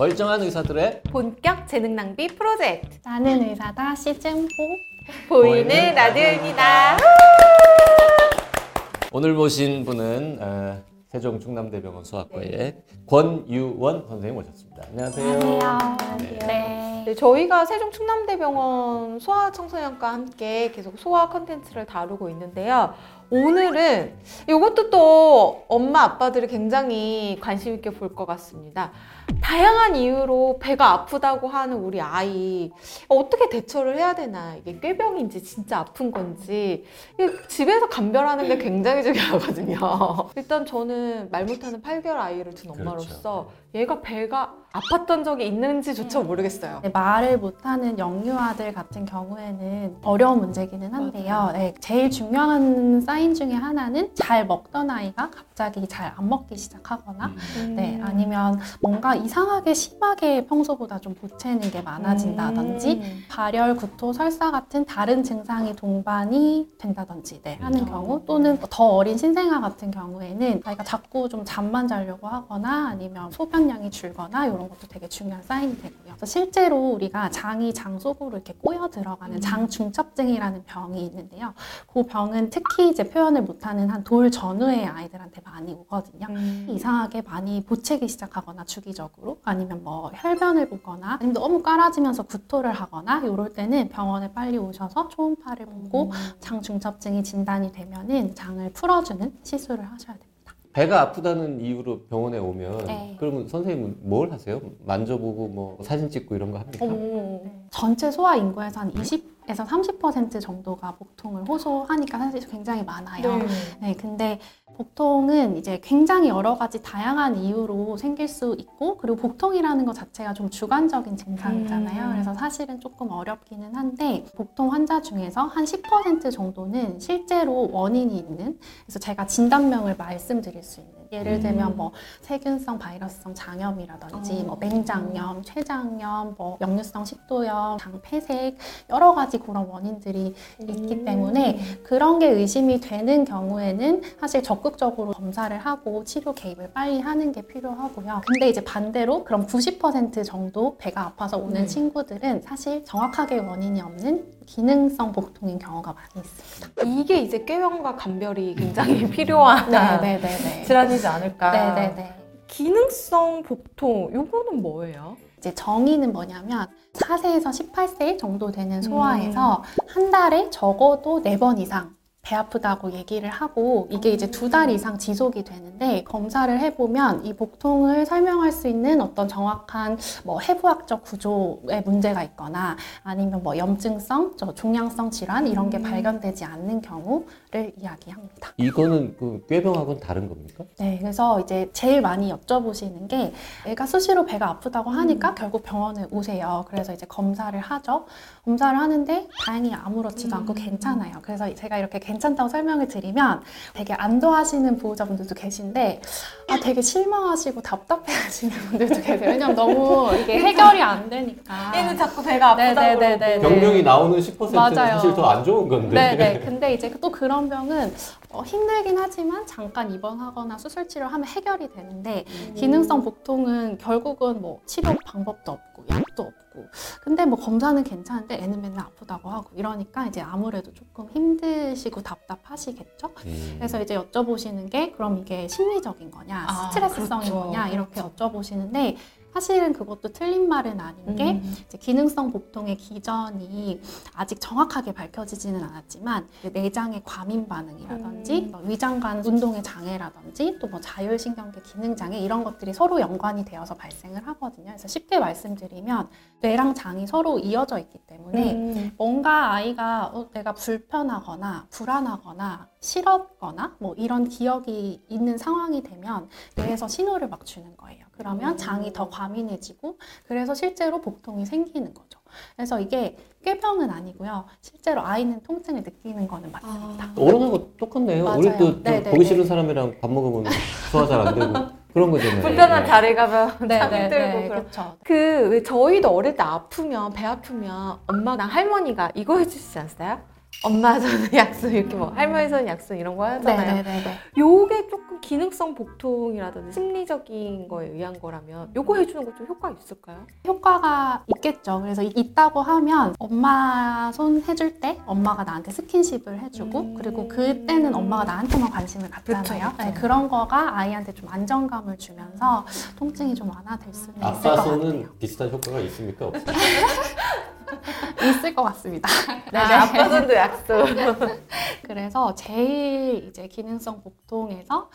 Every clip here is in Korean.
멀쩡한 의사들의 본격 재능 낭비 프로젝트 나는 의사다 시즌 4 보이는 라디오입니다. 오늘 모신 분은 어, 세종 충남대병원 수학과의 권유원 선생님 모셨습니다. 안녕하세요. 안녕하세요. 네. 네, 저희가 세종 충남대병원 소아청소년과 함께 계속 소아 컨텐츠를 다루고 있는데요. 오늘은 이것도 또 엄마 아빠들이 굉장히 관심 있게 볼 것 같습니다. 다양한 이유로 배가 아프다고 하는 우리 아이 어떻게 대처를 해야 되나 이게 꾀병인지 진짜 아픈 건지 집에서 감별하는 게 굉장히 중요하거든요. 일단 저는 말 못하는 8개월 아이를 둔 엄마로서 얘가 배가 아팠던 적이 있는지조차 모르겠어요. 네, 말을 못하는 영유아들 같은 경우에는 어려운 문제기는 한데요. 네, 제일 중요한 사인 중에 하나는 잘 먹던 아이가 갑자기 잘 안 먹기 시작하거나 음. 네, 아니면 뭔가 이상하게 심하게 평소보다 좀 보채는 게 많아진다든지 음. 발열, 구토, 설사 같은 다른 증상이 동반이 된다든지 네, 하는 음. 경우 또는 더 어린 신생아 같은 경우에는 아이가 자꾸 좀 잠만 자려고 하거나 아니면 소변량이 줄거나 이런 것도 되게 중요한 사인이 되고요. 그래서 실제로 우리가 장이 장 속으로 이렇게 꼬여 들어가는 음. 장 중첩증이라는 병이 있는데요. 그 병은 특히 이제 표현을 못하는 한 돌 전후의 아이들한테 많이 오거든요. 음. 이상하게 많이 보채기 시작하거나 주기적으로 아니면 뭐 혈변을 보거나 아니면 너무 깔아지면서 구토를 하거나 이럴 때는 병원에 빨리 오셔서 초음파를 보고 음. 장 중첩증이 진단이 되면은 장을 풀어주는 시술을 하셔야 됩니다. 배가 아프다는 이유로 병원에 오면 네. 그러면 선생님은 뭘 하세요? 만져보고 뭐 사진 찍고 이런 거 합니까? 어머. 전체 소아 인구에서 한 20 에서 30% 정도가 복통을 호소하니까 사실 굉장히 많아요. 네. 네, 근데 복통은 이제 굉장히 여러 가지 다양한 이유로 생길 수 있고 그리고 복통이라는 것 자체가 좀 주관적인 증상이잖아요. 음. 그래서 사실은 조금 어렵기는 한데 복통 환자 중에서 한 10% 정도는 실제로 원인이 있는 그래서 제가 진단명을 말씀드릴 수 있는 예를 음. 들면 뭐 세균성 바이러스성 장염이라든지 어. 뭐 맹장염, 췌장염, 뭐 역류성 식도염, 장폐색 여러 가지 그런 원인들이 있기 음. 때문에 그런 게 의심이 되는 경우에는 사실 적극적으로 검사를 하고 치료 개입을 빨리 하는 게 필요하고요. 근데 이제 반대로 그럼 90% 정도 배가 아파서 오는 음. 친구들은 사실 정확하게 원인이 없는 기능성 복통인 경우가 많이 있습니다. 이게 이제 꾀병과 감별이 굉장히 필요한 네네네네. 질환이지 않을까. 네네네. 기능성 복통 요거는 뭐예요? 이제 정의는 뭐냐면 4세에서 18세 정도 되는 소아에서 음. 한 달에 적어도 4번 이상 배 아프다고 얘기를 하고 이게 이제 두 달 이상 지속이 되는데 검사를 해보면 이 복통을 설명할 수 있는 어떤 정확한 뭐 해부학적 구조에 문제가 있거나 아니면 뭐 염증성, 저 종양성 질환 이런 게 음. 발견되지 않는 경우를 이야기합니다. 이거는 그 꾀병하고는 다른 겁니까? 네, 그래서 이제 제일 많이 여쭤보시는 게 애가 수시로 배가 아프다고 하니까 결국 병원에 오세요. 그래서 이제 검사를 하죠. 검사를 하는데 다행히 아무렇지도 않고 음. 괜찮아요. 그래서 제가 이렇게 괜찮다고 설명을 드리면 되게 안도하시는 보호자분들도 계신데 아 되게 실망하시고 답답해하시는 분들도 계세요. 왜냐면 너무 이게 해결이 안 되니까. 얘는 자꾸 배가 아프다고 네네네네. 그러고. 병명이 나오는 10%는 맞아요. 사실 더 안 좋은 건데. 네네. 근데 이제 또 그런 병은 어, 힘들긴 하지만 잠깐 입원하거나 수술 치료하면 해결이 되는데 기능성 복통은 결국은 뭐 치료 방법도 없고 약도 없고 근데 뭐 검사는 괜찮은데 애는 맨날 아프다고 하고 이러니까 이제 아무래도 조금 힘드시고 답답하시겠죠. 음. 그래서 이제 여쭤보시는 게 그럼 이게 심리적인 거냐, 아, 스트레스성인 그렇죠. 거냐 이렇게 그렇죠. 여쭤보시는데 사실은 그것도 틀린 말은 아닌 게 음. 기능성 복통의 기전이 아직 정확하게 밝혀지지는 않았지만 내장의 과민 반응이라든지 음. 뭐 위장관 운동의 장애라든지 또 뭐 자율신경계 기능 장애 이런 것들이 서로 연관이 되어서 발생을 하거든요. 그래서 쉽게 말씀드리면 뇌랑 장이 서로 이어져 있기 때문에 음. 뭔가 아이가 어, 내가 불편하거나 불안하거나 싫었거나 뭐 이런 기억이 있는 상황이 되면 뇌에서 신호를 막 주는 거예요. 그러면 음. 장이 더 과민해지고 그래서 실제로 복통이 생기는 거죠. 그래서 이게 꾀병은 아니고요. 실제로 아이는 통증을 느끼는 거는 맞습니다. 아. 어른하고 똑같네요. 맞아요. 우리 또 네, 네, 보기 네. 싫은 사람이랑 밥 먹으면 소화 잘 안 되고 그런 거잖아요. 불편한 네. 자리 가면 네, 참 네, 네, 그런. 그렇죠. 그왜 저희도 어릴 때 아프면 배 아프면 엄마랑 할머니가 이거 해주시지 않았어요? 엄마 손은 약손 이렇게 뭐 할머니 손은 약손 이런 거 하잖아요. 네네네네. 요게 조금 기능성 복통이라든지 심리적인 거에 의한 거라면 요거 해주는 거 좀 효과 있을까요? 효과가 있겠죠. 그래서 이- 있다고 하면 엄마 손 해줄 때 엄마가 나한테 스킨십을 해주고 음. 그리고 그때는 엄마가 나한테만 관심을 그쵸, 갖잖아요. 그쵸. 네, 그런 거가 아이한테 좀 안정감을 주면서 통증이 좀 완화될 수는 있을 것 아빠 같아요. 손은 비슷한 효과가 있습니까? 없습니까? 있을 것 같습니다. 네, 아, 아빠 손도 약손. 그래서 제일 이제 기능성 복통에서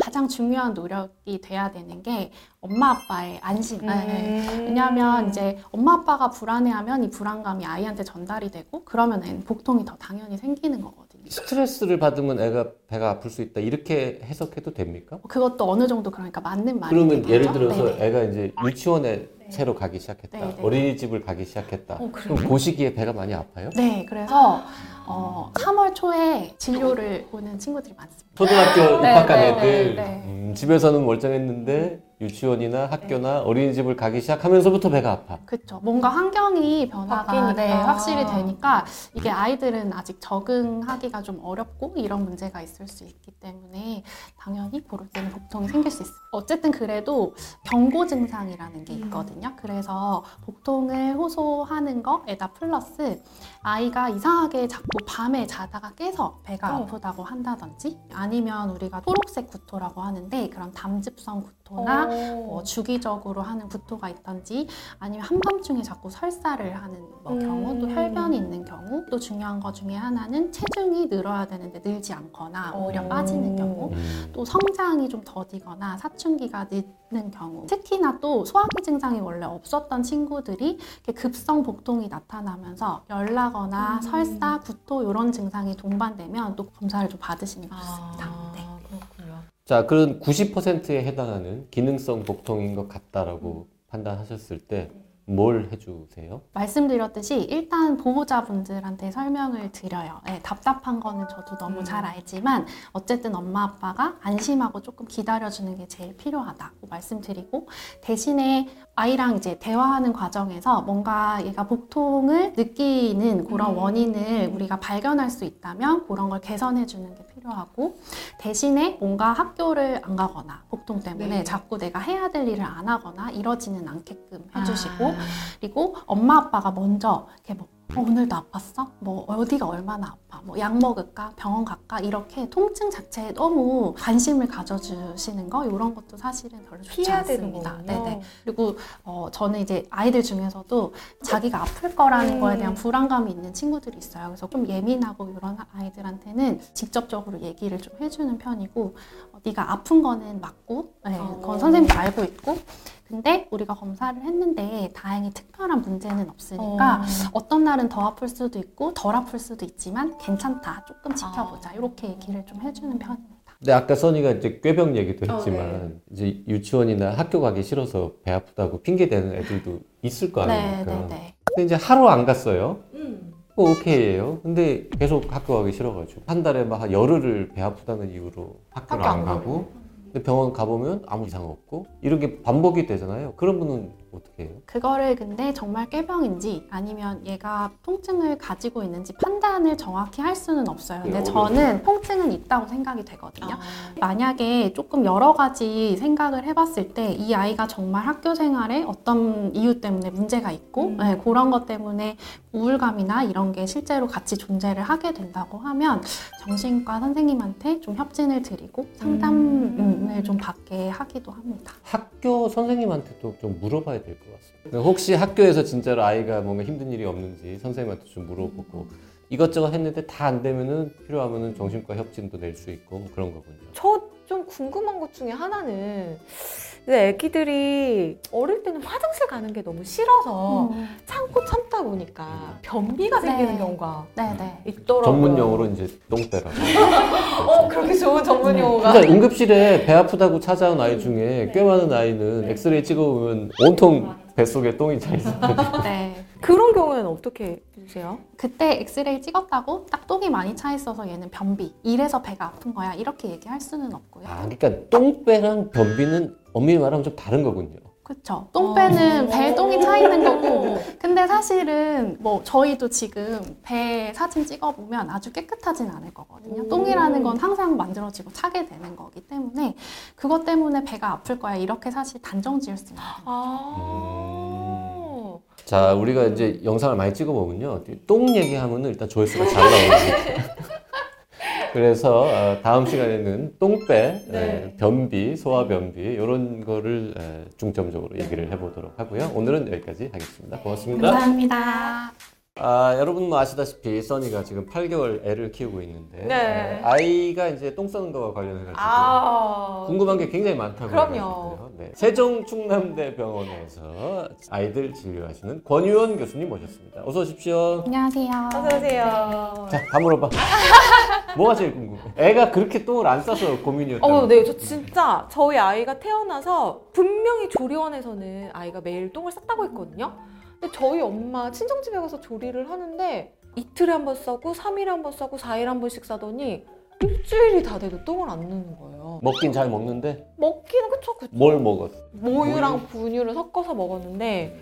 가장 중요한 노력이 돼야 되는 게 엄마 아빠의 안심. 네. 음. 왜냐하면 이제 엄마 아빠가 불안해하면 이 불안감이 아이한테 전달이 되고 그러면 복통이 더 당연히 생기는 거거든요. 스트레스를 받으면 애가 배가 아플 수 있다 이렇게 해석해도 됩니까? 그것도 어느 정도 그러니까 맞는 말이 그러면 예를? 들어서 네네. 애가 이제 유치원에 새로 가기 시작했다. 네, 네. 어린이집을 가기 시작했다. 어, 그럼 그 시기에 배가 많이 아파요? 네, 그래서 어, 3월 초에 진료를 오는 친구들이 많습니다. 초등학교 네, 입학한 네, 애들 네, 네. 음, 집에서는 멀쩡했는데 유치원이나 학교나 어린이집을 가기 시작하면서부터 배가 아파. 그렇죠. 뭔가 환경이 변화가 바뀌니까. 네, 확실히 되니까 이게 아이들은 아직 적응하기가 좀 어렵고 이런 문제가 있을 수 있기 때문에 당연히 그럴 때는 복통이 생길 수 있어요. 어쨌든 그래도 경고 증상이라는 게 있거든요. 그래서 복통을 호소하는 거에다 플러스 아이가 이상하게 자꾸 밤에 자다가 깨서 배가 어. 아프다고 한다든지 아니면 우리가 초록색 구토라고 하는데 그런 담즙성 구토나 뭐 주기적으로 하는 구토가 있던지 아니면 한밤중에 자꾸 설사를 하는 뭐 음. 경우 또 혈변이 있는 경우 또 중요한 것 중에 하나는 체중이 늘어야 되는데 늘지 않거나 오히려 어. 빠지는 경우 음. 또 성장이 좀 더디거나 사춘기가 늦 는 경우 특히나 또 소화기 증상이 원래 없었던 친구들이 급성 복통이 나타나면서 열나거나 음. 설사, 구토 이런 증상이 동반되면 또 검사를 좀 받으시는 게 좋습니다. 아, 네. 그렇군요. 자, 그런 90%에 해당하는 기능성 복통인 것 같다라고 판단하셨을 때 뭘 해주세요? 말씀드렸듯이 일단 보호자분들한테 설명을 드려요. 네, 답답한 거는 저도 너무 음. 잘 알지만 어쨌든 엄마 아빠가 안심하고 조금 기다려주는 게 제일 필요하다고 말씀드리고 대신에 아이랑 이제 대화하는 과정에서 뭔가 얘가 복통을 느끼는 그런 음. 원인을 우리가 발견할 수 있다면 그런 걸 개선해 주는 게 필요하고 대신에 뭔가 학교를 안 가거나 복통 때문에 네. 자꾸 내가 해야 될 일을 안 하거나 이러지는 않게끔 해주시고 아. 그리고 엄마 아빠가 먼저 이렇게 뭐 어, 오늘도 아팠어? 뭐 어디가 얼마나 아파? 뭐 약 먹을까? 병원 갈까? 이렇게 통증 자체에 너무 관심을 가져주시는 거 이런 것도 사실은 별로 좋지 않습니다. 네네. 그리고 어, 저는 이제 아이들 중에서도 자기가 아플 거라는 음. 거에 대한 불안감이 있는 친구들이 있어요. 그래서 좀 예민하고 이런 아이들한테는 직접적으로 얘기를 좀 해주는 편이고 어, 네가 아픈 거는 맞고 네, 어. 그건 선생님도 알고 있고 근데 우리가 검사를 했는데 다행히 특별한 문제는 없으니까 어. 떤 날은 더 아플 수도 있고 덜 아플 수도 있지만 괜찮다 조금 지켜보자 아. 이렇게 얘기를 좀 해주는 편입니다. 근데 아까 선이가 이제 꾀병 얘기도 어, 했지만 이제 유치원이나 학교 가기 싫어서 배 아프다고 핑계 대는 애들도 있을 거 아닙니까? 네 네 네. 근데 이제 하루 안 갔어요. 음. 뭐 오케이예요. 근데 계속 학교 가기 싫어가지고 한 달에 막 한 열흘을 배 아프다는 이유로 학교를 학교 안 안 가고 근데 병원 가보면 아무 이상 없고 이런 게 반복이 되잖아요. 그런 분은 어떻게 해요? 그거를 근데 정말 꾀병인지 아니면 얘가 통증을 가지고 있는지 판단을 정확히 할 수는 없어요. 근데 네, 저는 통증은 있다고 생각이 되거든요. 아. 만약에 조금 여러 가지 생각을 해봤을 때 이 아이가 정말 학교 생활에 어떤 이유 때문에 문제가 있고 음. 네, 그런 것 때문에 우울감이나 이런 게 실제로 같이 존재를 하게 된다고 하면 정신과 선생님한테 좀 협진을 드리고 상담을 좀 받게 하기도 합니다. 학교 선생님한테도 좀 물어봐야 될 것 같습니다. 혹시 학교에서 진짜로 아이가 뭔가 힘든 일이 없는지 선생님한테 좀 물어보고 이것저것 했는데 다 안 되면은 필요하면은 정신과 협진도 낼 수 있고 뭐 그런 거군요. 저 좀 궁금한 것 중에 하나는 이제 애기들이 어릴 때는 화장실 가는 게 너무 싫어서 음. 참고 참다 보니까 변비가 생기는 네. 경우가 네 네. 있더라고요. 전문 용어로 이제 똥배라고. 어 그렇게 좋은 전문 용어가. 그러니까 응급실에 배 아프다고 찾아온 아이 중에 꽤 많은 아이는 엑스레이 찍어보면 온통 뱃속에 똥이 차 있어요. 네. 그런 경우에는 어떻게 해주세요? 그때 엑스레이 찍었다고 딱 똥이 많이 차 있어서 얘는 변비. 이래서 배가 아픈 거야. 이렇게 얘기할 수는 없고요. 아, 그러니까 똥배랑 변비는 엄밀히 말하면 좀 다른 거군요. 그쵸. 똥배는 어. 배에 똥이 차 있는 거고. 근데 사실은 뭐 저희도 지금 배 사진 찍어 보면 아주 깨끗하진 않을 거거든요. 오. 똥이라는 건 항상 만들어지고 차게 되는 거기 때문에 그것 때문에 배가 아플 거야. 이렇게 사실 단정 지을 수 있는 거예요. 아. 자, 우리가 이제 영상을 많이 찍어보면요. 똥 얘기하면은 일단 조회수가 잘 나오거든요. 그래서 어, 다음 시간에는 똥배, 네. 에, 변비, 소화 변비 이런 거를 에, 중점적으로 얘기를 해보도록 하고요. 오늘은 여기까지 하겠습니다. 고맙습니다. 감사합니다. 아, 여러분 뭐 아시다시피 써니가 지금 8개월 애를 키우고 있는데 네. 에, 아이가 이제 똥 싸는 거와 관련해 가지고 아. 궁금한 게 굉장히 많다고 그럼요. 네. 세종 충남대 병원에서 아이들 진료하시는 권유원 교수님 모셨습니다. 어서 오십시오. 안녕하세요. 어서 오세요. 자, 다 물어봐. 뭐가 제일 궁금해? 애가 그렇게 똥을 안 싸서 고민이었다. 어, 네, 저 진짜 저희 아이가 태어나서 분명히 조리원에서는 아이가 매일 똥을 쌌다고 했거든요. 근데 저희 엄마 친정집에 가서 조리를 하는데 이틀에 한 번 싸고 3일에 한 번 싸고 4일에 한 번씩 싸더니 일주일이 다 돼도 똥을 안 누는 거예요. 먹긴 잘 먹는데 먹기는 그쵸, 그쵸. 뭘 먹었어? 모유랑 분유를 섞어서 먹었는데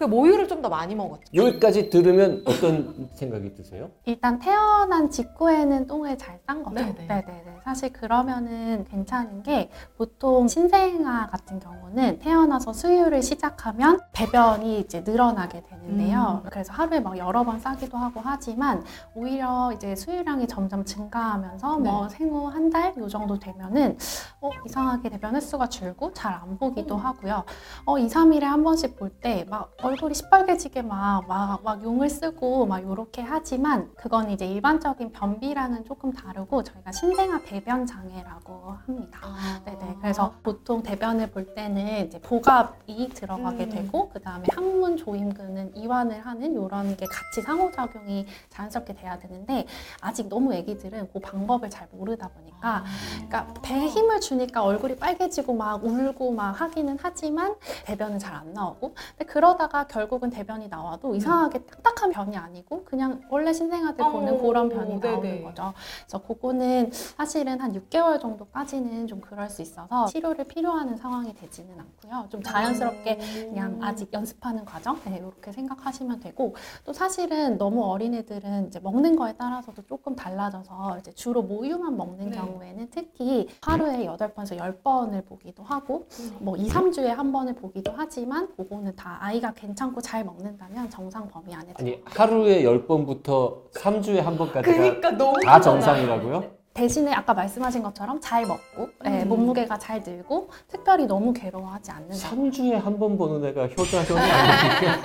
그 모유를 좀 더 많이 먹었죠. 여기까지 들으면 어떤 생각이 드세요? 일단 태어난 직후에는 똥을 잘 싼 거죠. 네네. 네네네. 사실 그러면은 괜찮은 게 보통 신생아 같은 경우는 태어나서 수유를 시작하면 배변이 이제 늘어나게 되는데요. 그래서 하루에 막 여러 번 싸기도 하고 하지만 오히려 이제 수유량이 점점 증가하면서 뭐 생후 한 달 요 정도 되면은 어, 이상하게 대변 횟수가 줄고 잘 안 보기도 하고요. 어, 2, 3일에 한 번씩 볼 때막 얼굴이 시뻘개지게 막, 막, 막 용을 쓰고 막 요렇게 하지만 그건 이제 일반적인 변비랑은 조금 다르고 저희가 신생아 배변 장애라고 합니다. 네네. 그래서 보통 대변을 볼 때는 이제 복압이 들어가게 음. 되고 그 다음에 항문 조임근은 이완을 하는 이런 게 같이 상호작용이 자연스럽게 돼야 되는데 아직 너무 애기들은 그 방법을 잘 모르다 보니까 그러니까 배에 힘을 주니까 얼굴이 빨개지고 막 울고 막 하기는 하지만 대변은 잘 안 나오고 근데 그러다가 결국은 대변이 나와도 이상하게 딱딱한 변이 아니고 그냥 원래 신생아들 보는 어, 그런 변이 네네. 나오는 거죠. 그래서 그거는 사실은 한 6개월 정도까지는 좀 그럴 수 있어서 치료를 필요하는 상황이 되지는 않고요. 좀 자연스럽게 그냥 아직 연습하는 과정 네, 이렇게 생각하시면 되고 또 사실은 너무 어린애들은 이제 먹는 거에 따라서도 조금 달라져서 이제 주로 모유만 먹는 네. 경우에는 특히 하루에 8번에서 10번을 보기도 하고 뭐 2, 3주에 한 번을 보기도 하지만 그거는 다 아이가 괜 찮고 잘 먹는다면 정상 범위 안에 들어 아니 하루에 10번부터 3주에 한 번까지가 그러니까 너무 다. 정상이라고요? 대신에 아까 말씀하신 것처럼 잘 먹고 예, 음. 몸무게가 잘 늘고 특별히 너무 괴로워하지 않는 상황 3주에 한 번 보는 애가 효자 효자 아닙니까?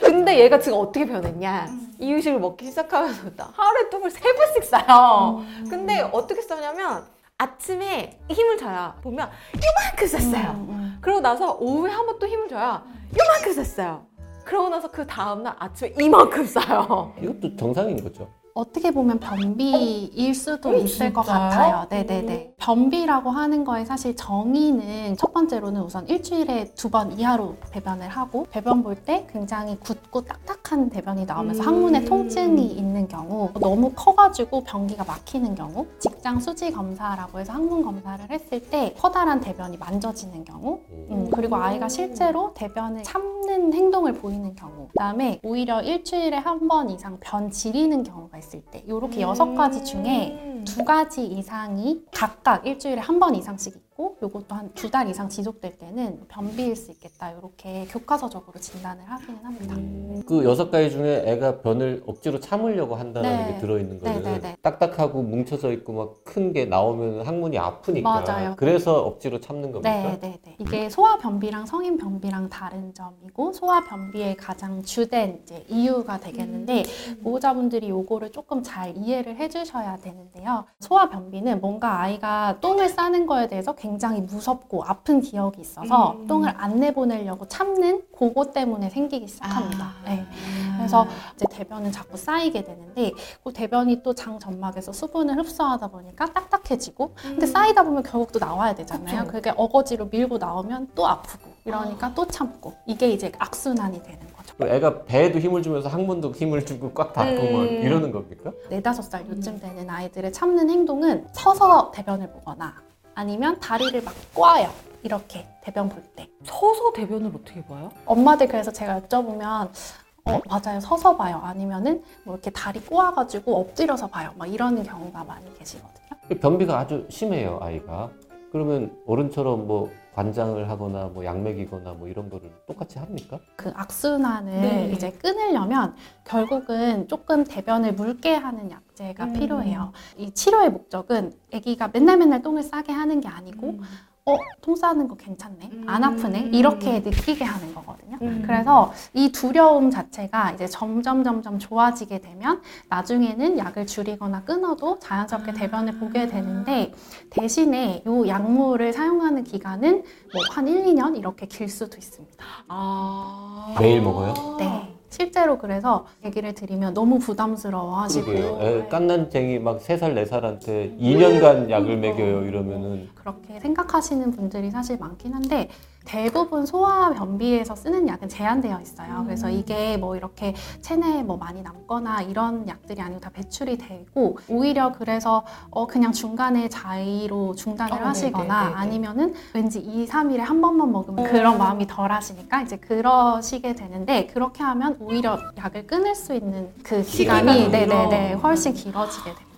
근데 얘가 지금 어떻게 변했냐? 이유식을 먹기 시작하면서부터 하루에 똥을 세 번씩 싸요. 근데 어떻게 싸냐면 아침에 힘을 줘야 보면 요만큼 쌌어요. 음, 음. 그러고 나서 오후에 한 번 또 힘을 줘야 요만큼 쌌어요. 그러고 나서 그 다음날 아침에 이만큼 싸요. 이것도 정상인 거죠. 어떻게 보면 변비일 수도 어, 있을 것 진짜요? 같아요. 네네네. 변비라고 하는 거에 사실 정의는 첫 번째로는 우선 일주일에 두 번 이하로 배변을 하고 배변 볼 때 굉장히 굳고 딱딱한 대변이 나오면서 음. 항문에 통증이 있는 경우 너무 커가지고 변기가 막히는 경우 직장 수지 검사라고 해서 항문 검사를 했을 때 커다란 대변이 만져지는 경우 음, 그리고 아이가 실제로 대변을 참는 행동을 보이는 경우 그다음에 오히려 일주일에 한 번 이상 변 지리는 경우가 있을 때 이렇게 여섯 가지 중에 음. 두 가지 이상이 각각 일주일에 한 번 이상씩 있고 요것도 한 두 달 이상 지속될 때는 변비일 수 있겠다 이렇게 교과서적으로 진단을 하기는 합니다. 그 여섯 가지 중에 애가 변을 억지로 참으려고 한다는 네. 게 들어있는 거는 네, 네, 네. 딱딱하고 뭉쳐져 있고 막 큰 게 나오면 항문이 아프니까 맞아요. 그래서 억지로 참는 겁니까? 네, 네, 네. 이게 소아 변비랑 성인 변비랑 다른 점이고 소아 변비의 가장 주된 이제 이유가 되겠는데 보호자분들이 요거를 조금 잘 이해를 해주셔야 되는데요. 소아 변비는 뭔가 아이가 똥을 싸는 거에 대해서 굉장히 무섭고 아픈 기억이 있어서 음. 똥을 안 내보내려고 참는 그거 때문에 생기기 시작합니다. 아. 네. 그래서 이제 대변은 자꾸 쌓이게 되는데 그 대변이 또 장 점막에서 수분을 흡수하다 보니까 딱딱해지고 근데 쌓이다 보면 결국 또 나와야 되잖아요. 음. 그쵸. 그게 어거지로 밀고 나오면 또 아프고 이러니까 또 참고 이게 이제 악순환이 되는 거죠. 그 애가 배에도 힘을 주면서 항문도 힘을 주고 꽉 닫고 막 음. 이러는 겁니까? 네다섯 살 요쯤 되는 아이들의 참는 행동은 서서 대변을 보거나 아니면 다리를 막 꽈요. 이렇게 대변 볼 때. 서서 대변을 어떻게 봐요? 엄마들 그래서 제가 여쭤보면 어 맞아요 서서 봐요 아니면은 뭐 이렇게 다리 꼬아가지고 엎드려서 봐요 막 이런 경우가 많이 계시거든요. 변비가 아주 심해요 아이가. 그러면 어른처럼 뭐 관장을 하거나 뭐약 먹이거나 뭐 이런 거를 똑같이 합니까? 그 악순환을 네. 이제 끊으려면 결국은 조금 대변을 묽게 하는 약제가 음. 필요해요. 이 치료의 목적은 아기가 맨날 맨날 똥을 싸게 하는 게 아니고 어, 똥 싸는 거 괜찮네. 안 음. 아프네. 이렇게 느끼게 하는 거거든요. 음. 그래서 이 두려움 자체가 이제 점점 점점 좋아지게 되면 나중에는 약을 줄이거나 끊어도 자연스럽게 대변을 보게 되는데 대신에 이 약물을 사용하는 기간은 뭐 한 1, 2년 이렇게 길 수도 있습니다. 아. 매일 먹어요? 네. 실제로 그래서 얘기를 드리면 너무 부담스러워 하시고 그러게요. 애 깐난쟁이 막 3살, 4살한테 2년간 약을 먹여요 이러면은. 그렇게 생각하시는 분들이 사실 많긴 한데 대부분 소화 변비에서 쓰는 약은 제한되어 있어요. 그래서 이게 뭐 이렇게 체내에 뭐 많이 남거나 이런 약들이 아니고 다 배출이 되고 오히려 그래서 어 그냥 중간에 자의로 중단을 어, 하시거나 네네네네. 아니면은 왠지 2, 3일에 한 번만 먹으면 어. 그런 마음이 덜 하시니까 이제 그러시게 되는데 그렇게 하면 오히려 약을 끊을 수 있는 그 기간이 네네네. 훨씬 길어지게 됩니다.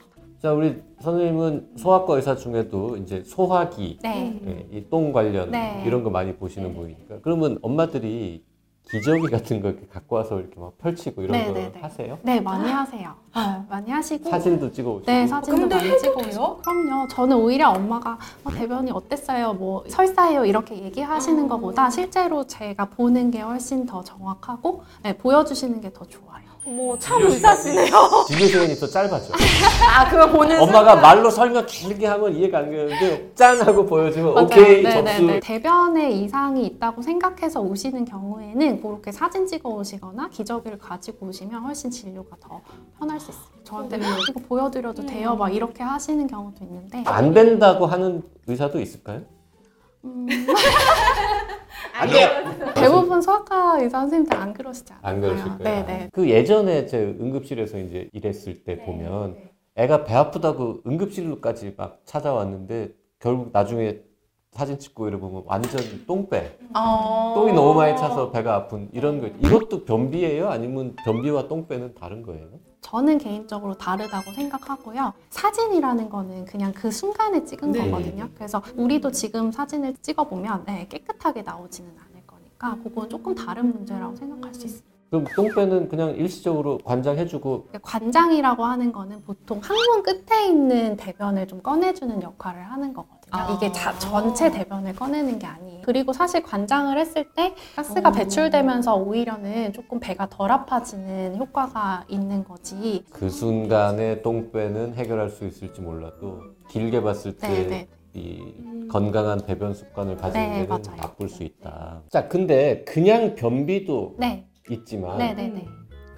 자 우리 선생님은 소아과 의사 중에도 이제 소화기 네. 예, 이똥 관련 네. 이런 거 많이 보시는 분이니까 그러면 엄마들이 기저귀 같은 거 이렇게 갖고 와서 이렇게 막 펼치고 이런 네, 거 네, 네. 하세요? 네, 많이 하세요. 네, 많이 하시고. 사진도 찍어오시고 네, 사진도 근데 많이 해도 찍어오시고. 돼요? 그럼요. 저는 오히려 엄마가 어, 대변이 어땠어요? 뭐 설사해요? 이렇게 얘기하시는 음. 것보다 실제로 제가 보는 게 훨씬 더 정확하고 네, 보여주시는 게 더 좋아요. 어머, 참 의사시네요. 진료 시간이 또 짧아져 아, 그거 보는 엄마가 말로 설명 길게 하면 이해가 안 되는데 짠 하고 보여주면 맞아요. 오케이 네, 접수 네, 네. 대변에 이상이 있다고 생각해서 오시는 경우에는 그렇게 사진 찍어 오시거나 기저귀를 가지고 오시면 훨씬 진료가 더 편할 수 있어요. 저한테 이거 보여드려도 돼요? 막 이렇게 하시는 경우도 있는데 안 된다고 하는 의사도 있을까요? 음, 안 돼요. 대부분 소아과 의사 선생님들 안 그러시지 않아요? 안 그러실 거예요. 네네. 그 예전에 제 응급실에서 이제 일했을 때 네. 보면 애가 배 아프다고 응급실로까지 막 찾아왔는데 결국 나중에 사진 찍고 이러 보면 완전 똥배 어... 똥이 너무 많이 차서 배가 아픈 이런 거 이것도 변비예요? 아니면 변비와 똥배는 다른 거예요? 저는 개인적으로 다르다고 생각하고요. 사진이라는 거는 그냥 그 순간에 찍은 네. 거거든요. 그래서 우리도 지금 사진을 찍어보면 네, 깨끗하게 나오지는 않을 거니까 그건 조금 다른 문제라고 생각할 수 있어요. 그럼 똥배는 그냥 일시적으로 관장해주고 관장이라고 하는 거는 보통 항문 끝에 있는 대변을 좀 꺼내주는 역할을 하는 거거든요. 아. 이게 자, 전체 대변을 꺼내는 게 아니에요. 그리고 사실 관장을 했을 때 가스가 어. 배출되면서 오히려는 조금 배가 덜 아파지는 효과가 있는 거지. 그 순간에 똥배는 해결할 수 있을지 몰라도 길게 봤을 때 네네. 이 건강한 배변 습관을 가지는 네, 데는 맞아요. 나쁠 수 있다. 자, 근데 그냥 변비도 네, 있지만 네네네.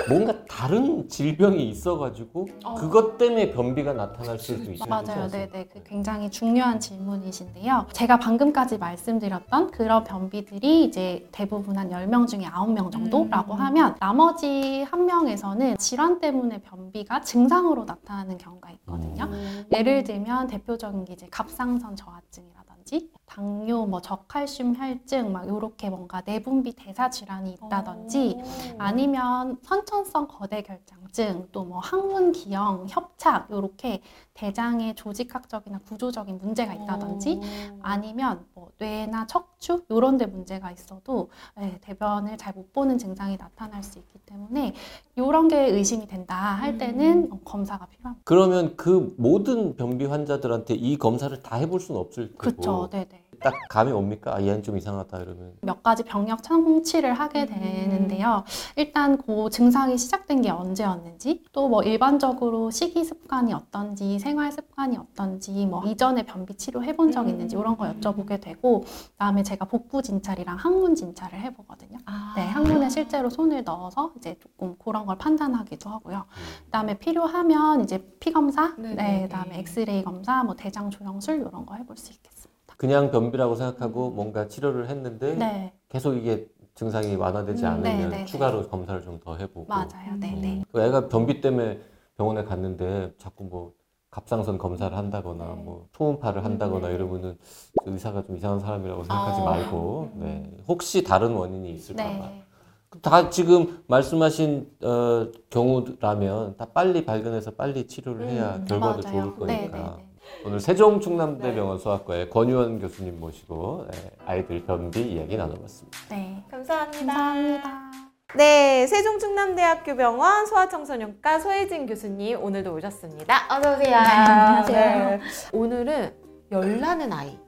뭔가 다른 질병이 있어가지고 어. 그것 때문에 변비가 나타날 수도 있어요. 맞아요. 네네. 그 굉장히 중요한 질문이신데요. 제가 방금까지 말씀드렸던 그런 변비들이 이제 대부분 한 10명 중에 9명 정도라고 음. 하면 나머지 한 명에서는 질환 때문에 변비가 증상으로 나타나는 경우가 있거든요. 음. 예를 들면 대표적인 게 이제 갑상선 저하증이라든지 당뇨, 뭐 저칼슘 혈증 막 요렇게 뭔가 내분비 대사 질환이 있다든지 어. 아니면 선천성 거대 결장증, 또 뭐 항문 기형, 협착 요렇게 대장의 조직학적이나 구조적인 문제가 있다든지 어. 아니면 뭐 뇌나 척추 요런 데 문제가 있어도 예, 대변을 잘 못 보는 증상이 나타날 수 있기 때문에 요런 게 의심이 된다 할 때는 어, 검사가 필요합니다. 그러면 그 모든 변비 환자들한테 이 검사를 다 해볼 수는 없을 테고 그렇죠. 네네. 딱 감이 옵니까? 아, 얘는 좀 이상하다 이러면 몇 가지 병력 청취를 하게 음. 되는데요. 일단 그 증상이 시작된 게 언제였는지, 또 뭐 일반적으로 식이 습관이 어떤지, 생활 습관이 어떤지, 뭐 이전에 변비 치료 해본 적 있는지 음. 이런 거 여쭤보게 되고, 그다음에 제가 복부 진찰이랑 항문 진찰을 해보거든요. 아. 네, 항문에 실제로 손을 넣어서 이제 조금 그런 걸 판단하기도 하고요. 그다음에 필요하면 이제 피 검사, 네 네네. 네, 그다음에 엑스레이 검사, 뭐 대장 조영술 이런 거 해볼 수 있겠습니다. 그냥 변비라고 생각하고 뭔가 치료를 했는데 네, 계속 이게 증상이 완화되지 음, 않으면 네, 네, 추가로 검사를 좀 더 해보고 맞아요. 네, 네. 음. 그 애가 변비 때문에 병원에 갔는데 자꾸 뭐 갑상선 검사를 한다거나 네. 뭐 초음파를 한다거나 음. 이러면은 그 의사가 좀 이상한 사람이라고 생각하지 아. 말고 네. 혹시 다른 원인이 있을까봐 네. 다 지금 말씀하신 어, 경우라면 다 빨리 발견해서 빨리 치료를 해야 음, 결과도 맞아요. 좋을 거니까 네, 네, 네. 오늘 세종 충남대병원 소아과의 권유원 교수님 모시고 네, 아이들 변비 이야기 나눠봤습니다. 네. 감사합니다. 감사합니다. 네, 세종충남대학교 병원 소아청소년과 소혜진 교수님 오늘도 오셨습니다. 어서 오세요. 안녕하세요. 네. 오늘은 열나는 아이.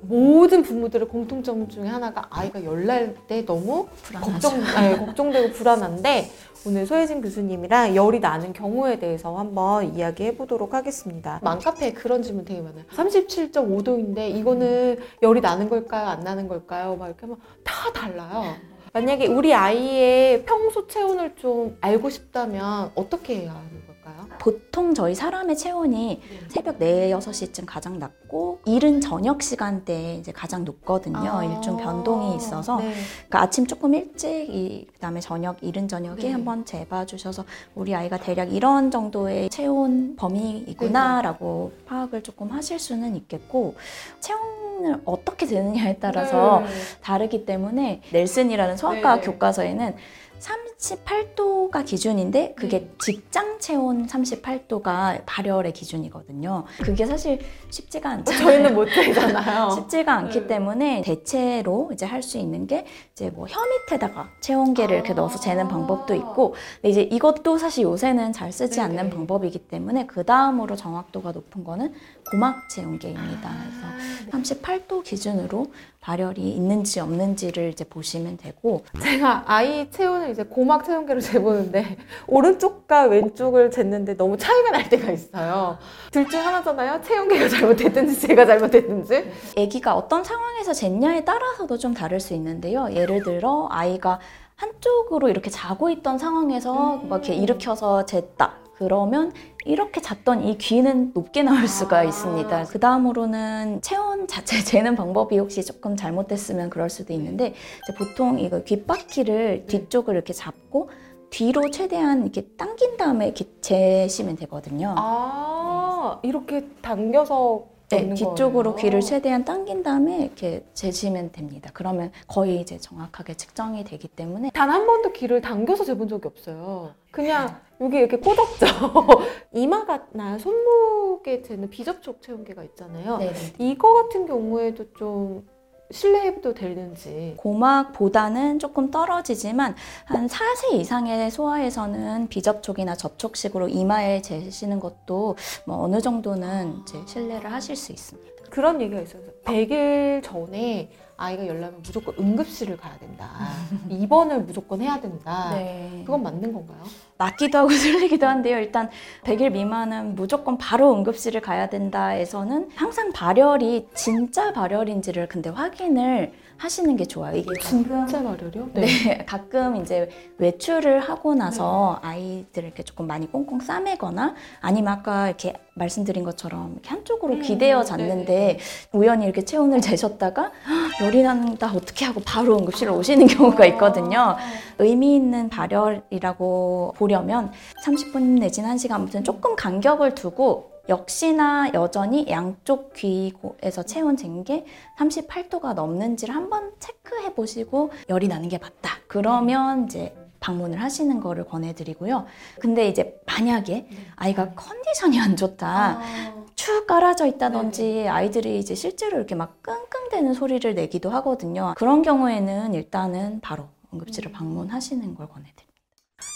모든 부모들의 공통점 중에 하나가 아이가 열날 때 너무 불안하죠. 걱정, 네, 걱정되고 불안한데 오늘 소혜진 교수님이랑 열이 나는 경우에 대해서 한번 이야기해 보도록 하겠습니다. 맘카페에 그런 질문 되게 많아요. 37.5도인데 이거는 열이 나는 걸까요? 안 나는 걸까요? 막 이렇게 하면 다 달라요. 만약에 우리 아이의 평소 체온을 좀 알고 싶다면 어떻게 해야 하는 걸까요? 보통 저희 사람의 체온이 새벽 4, 6시쯤 가장 낮고 이른 저녁 시간대에 이제 가장 높거든요. 아. 일종 변동이 있어서 네. 그러니까 아침 조금 일찍 이 그다음에 저녁 이른 저녁에 네. 한번 재봐 주셔서 우리 아이가 대략 이런 정도의 체온 범위이구나라고 네. 파악을 조금 하실 수는 있겠고 체온 을 어떻게 되느냐에 따라서 네. 다르기 때문에 넬슨이라는 소아과 네, 네. 교과서에는 38도가 기준인데 그게 네. 직장 체온 38도가 발열의 기준이거든요. 그게 사실 쉽지가 않잖아요. 저희는 못 되잖아요. 쉽지가 않기 네. 때문에 대체로 이제 할 수 있는 게 이제 뭐 혀 밑에다가 체온계를 이렇게 아. 넣어서 재는 방법도 있고 근데 이제 이것도 사실 요새는 잘 쓰지 네네. 않는 방법이기 때문에 그 다음으로 정확도가 높은 거는 고막 체온계입니다. 그래서 38도 기준으로 발열이 있는지 없는지를 이제 보시면 되고 제가 아이 체온을 이제 고막 체온계로 재보는데 오른쪽과 왼쪽을 쟀는데 너무 차이가 날 때가 있어요. 둘 중 하나잖아요. 체온계가 잘못됐든지 제가 잘못됐든지. 아기가 어떤 상황에서 쟀냐에 따라서도 좀 다를 수 있는데요. 예를 들어 아이가 한쪽으로 이렇게 자고 있던 상황에서 음. 막 이렇게 일으켜서 쟀다. 그러면 이렇게 잤던 이 귀는 높게 나올 수가 아. 있습니다. 그 다음으로는 체온 자체 재는 방법이 혹시 조금 잘못됐으면 그럴 수도 있는데 보통 이거 귓바퀴를 뒤쪽을 이렇게 잡고 뒤로 최대한 이렇게 당긴 다음에 이렇게 재시면 되거든요. 아 이렇게 당겨서 네, 뒤쪽으로 거예요. 귀를 최대한 당긴 다음에 이렇게 재시면 됩니다. 그러면 거의 이제 정확하게 측정이 되기 때문에 단 한 번도 귀를 당겨서 재본 적이 없어요. 그냥 여기 이렇게 꽂았죠. 이마가나 손목에 재는 비접촉 체온계가 있잖아요. 네네. 이거 같은 경우에도 좀 신뢰해도 되는지. 고막보다는 조금 떨어지지만 한 4세 이상의 소아에서는 비접촉이나 접촉식으로 이마에 재시는 것도 뭐 어느 정도는 이제 신뢰를 하실 수 있습니다. 그런 얘기가 있어요. 100일 전에 아이가 열나면 무조건 응급실을 가야 된다. 입원을 무조건 해야 된다. 네. 그건 맞는 건가요? 맞기도 하고 틀리기도 한데요. 일단 100일 미만은 무조건 바로 응급실을 가야 된다에서는 항상 발열이 진짜 발열인지를 근데 확인을 하시는 게 좋아요. 이게 가끔 진짜 말이요? 네, 가끔 이제 외출을 하고 나서 아이들을 이렇게 조금 많이 꽁꽁 싸매거나 아니면 아까 이렇게 말씀드린 것처럼 이렇게 한쪽으로 음, 기대어 잤는데 네네. 우연히 이렇게 체온을 재셨다가 "헉, 열이 난다 어떻게 하고 바로 응급실로 오시는 경우가 있거든요. 의미 있는 발열이라고 보려면 30분 내지는 1시간 아무튼 조금 간격을 두고 역시나 여전히 양쪽 귀에서 체온 잰게 38도가 넘는지를 한번 체크해 보시고 열이 나는 게 맞다. 그러면 이제 방문을 하시는 거를 권해드리고요. 근데 이제 만약에 아이가 컨디션이 안 좋다. 축 깔아져 있다든지 아이들이 이제 실제로 이렇게 막 끙끙대는 소리를 내기도 하거든요. 그런 경우에는 일단은 바로 응급실을 방문하시는 걸 권해드립니다.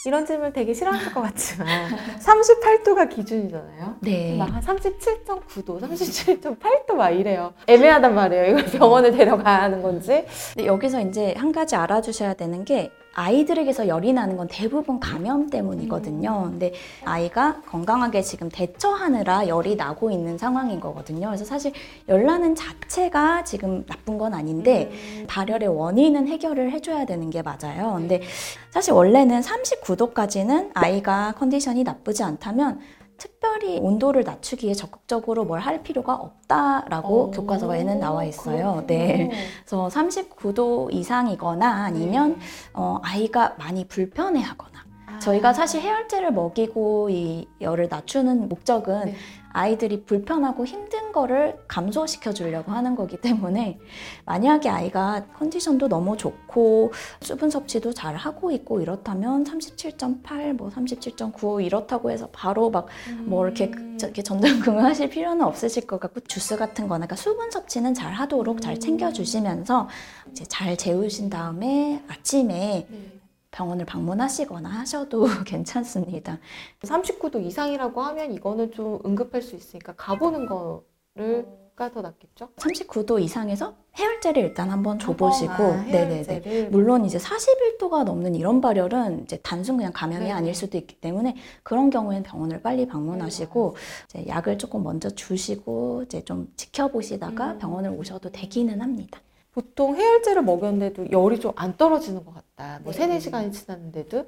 이런 질문 되게 싫어하실 것 같지만 38도가 기준이잖아요. 네. 막 한 37.9도, 37.8도 막 이래요. 애매하단 말이에요. 이걸 병원에 데려가야 하는 건지. 근데 여기서 이제 한 가지 알아주셔야 되는 게 아이들에게서 열이 나는 건 대부분 감염 때문이거든요. 근데 아이가 건강하게 지금 대처하느라 열이 나고 있는 상황인 거거든요. 그래서 사실 열 나는 자체가 지금 나쁜 건 아닌데 발열의 원인은 해결을 해줘야 되는 게 맞아요. 근데 사실 원래는 39도까지는 아이가 컨디션이 나쁘지 않다면 특별히 온도를 낮추기에 적극적으로 뭘 할 필요가 없다라고 교과서에는 나와 있어요. 네. 그래서 39도 이상이거나 아니면 어, 아이가 많이 불편해하거나 저희가 사실 해열제를 먹이고 이 열을 낮추는 목적은 네. 아이들이 불편하고 힘든 거를 감소시켜 주려고 하는 거기 때문에 만약에 아이가 컨디션도 너무 좋고 수분 섭취도 잘 하고 있고 이렇다면 37.8, 뭐 37.9 이렇다고 해서 바로 막뭐 이렇게, 음. 저- 이렇게 전전긍긍하실 필요는 없으실 것 같고 주스 같은 거나 그러니까 수분 섭취는 잘 하도록 잘 챙겨 주시면서 이제 잘 재우신 다음에 아침에 네. 병원을 방문하시거나 하셔도 괜찮습니다. 39도 이상이라고 하면 이거는 좀 응급할 수 있으니까 가보는 거를 가더 낫겠죠? 39도 이상에서 해열제를 일단 한번 줘보시고, 아, 네네네. 물론 이제 41도가 넘는 이런 발열은 이제 단순 그냥 감염이 네네. 아닐 수도 있기 때문에 그런 경우에는 병원을 빨리 방문하시고 이제 약을 조금 먼저 주시고 이제 좀 지켜보시다가 음. 병원을 오셔도 되기는 합니다. 보통 해열제를 먹였는데도 열이 좀 안 떨어지는 것 같다. 뭐 네. 세네 시간이 지났는데도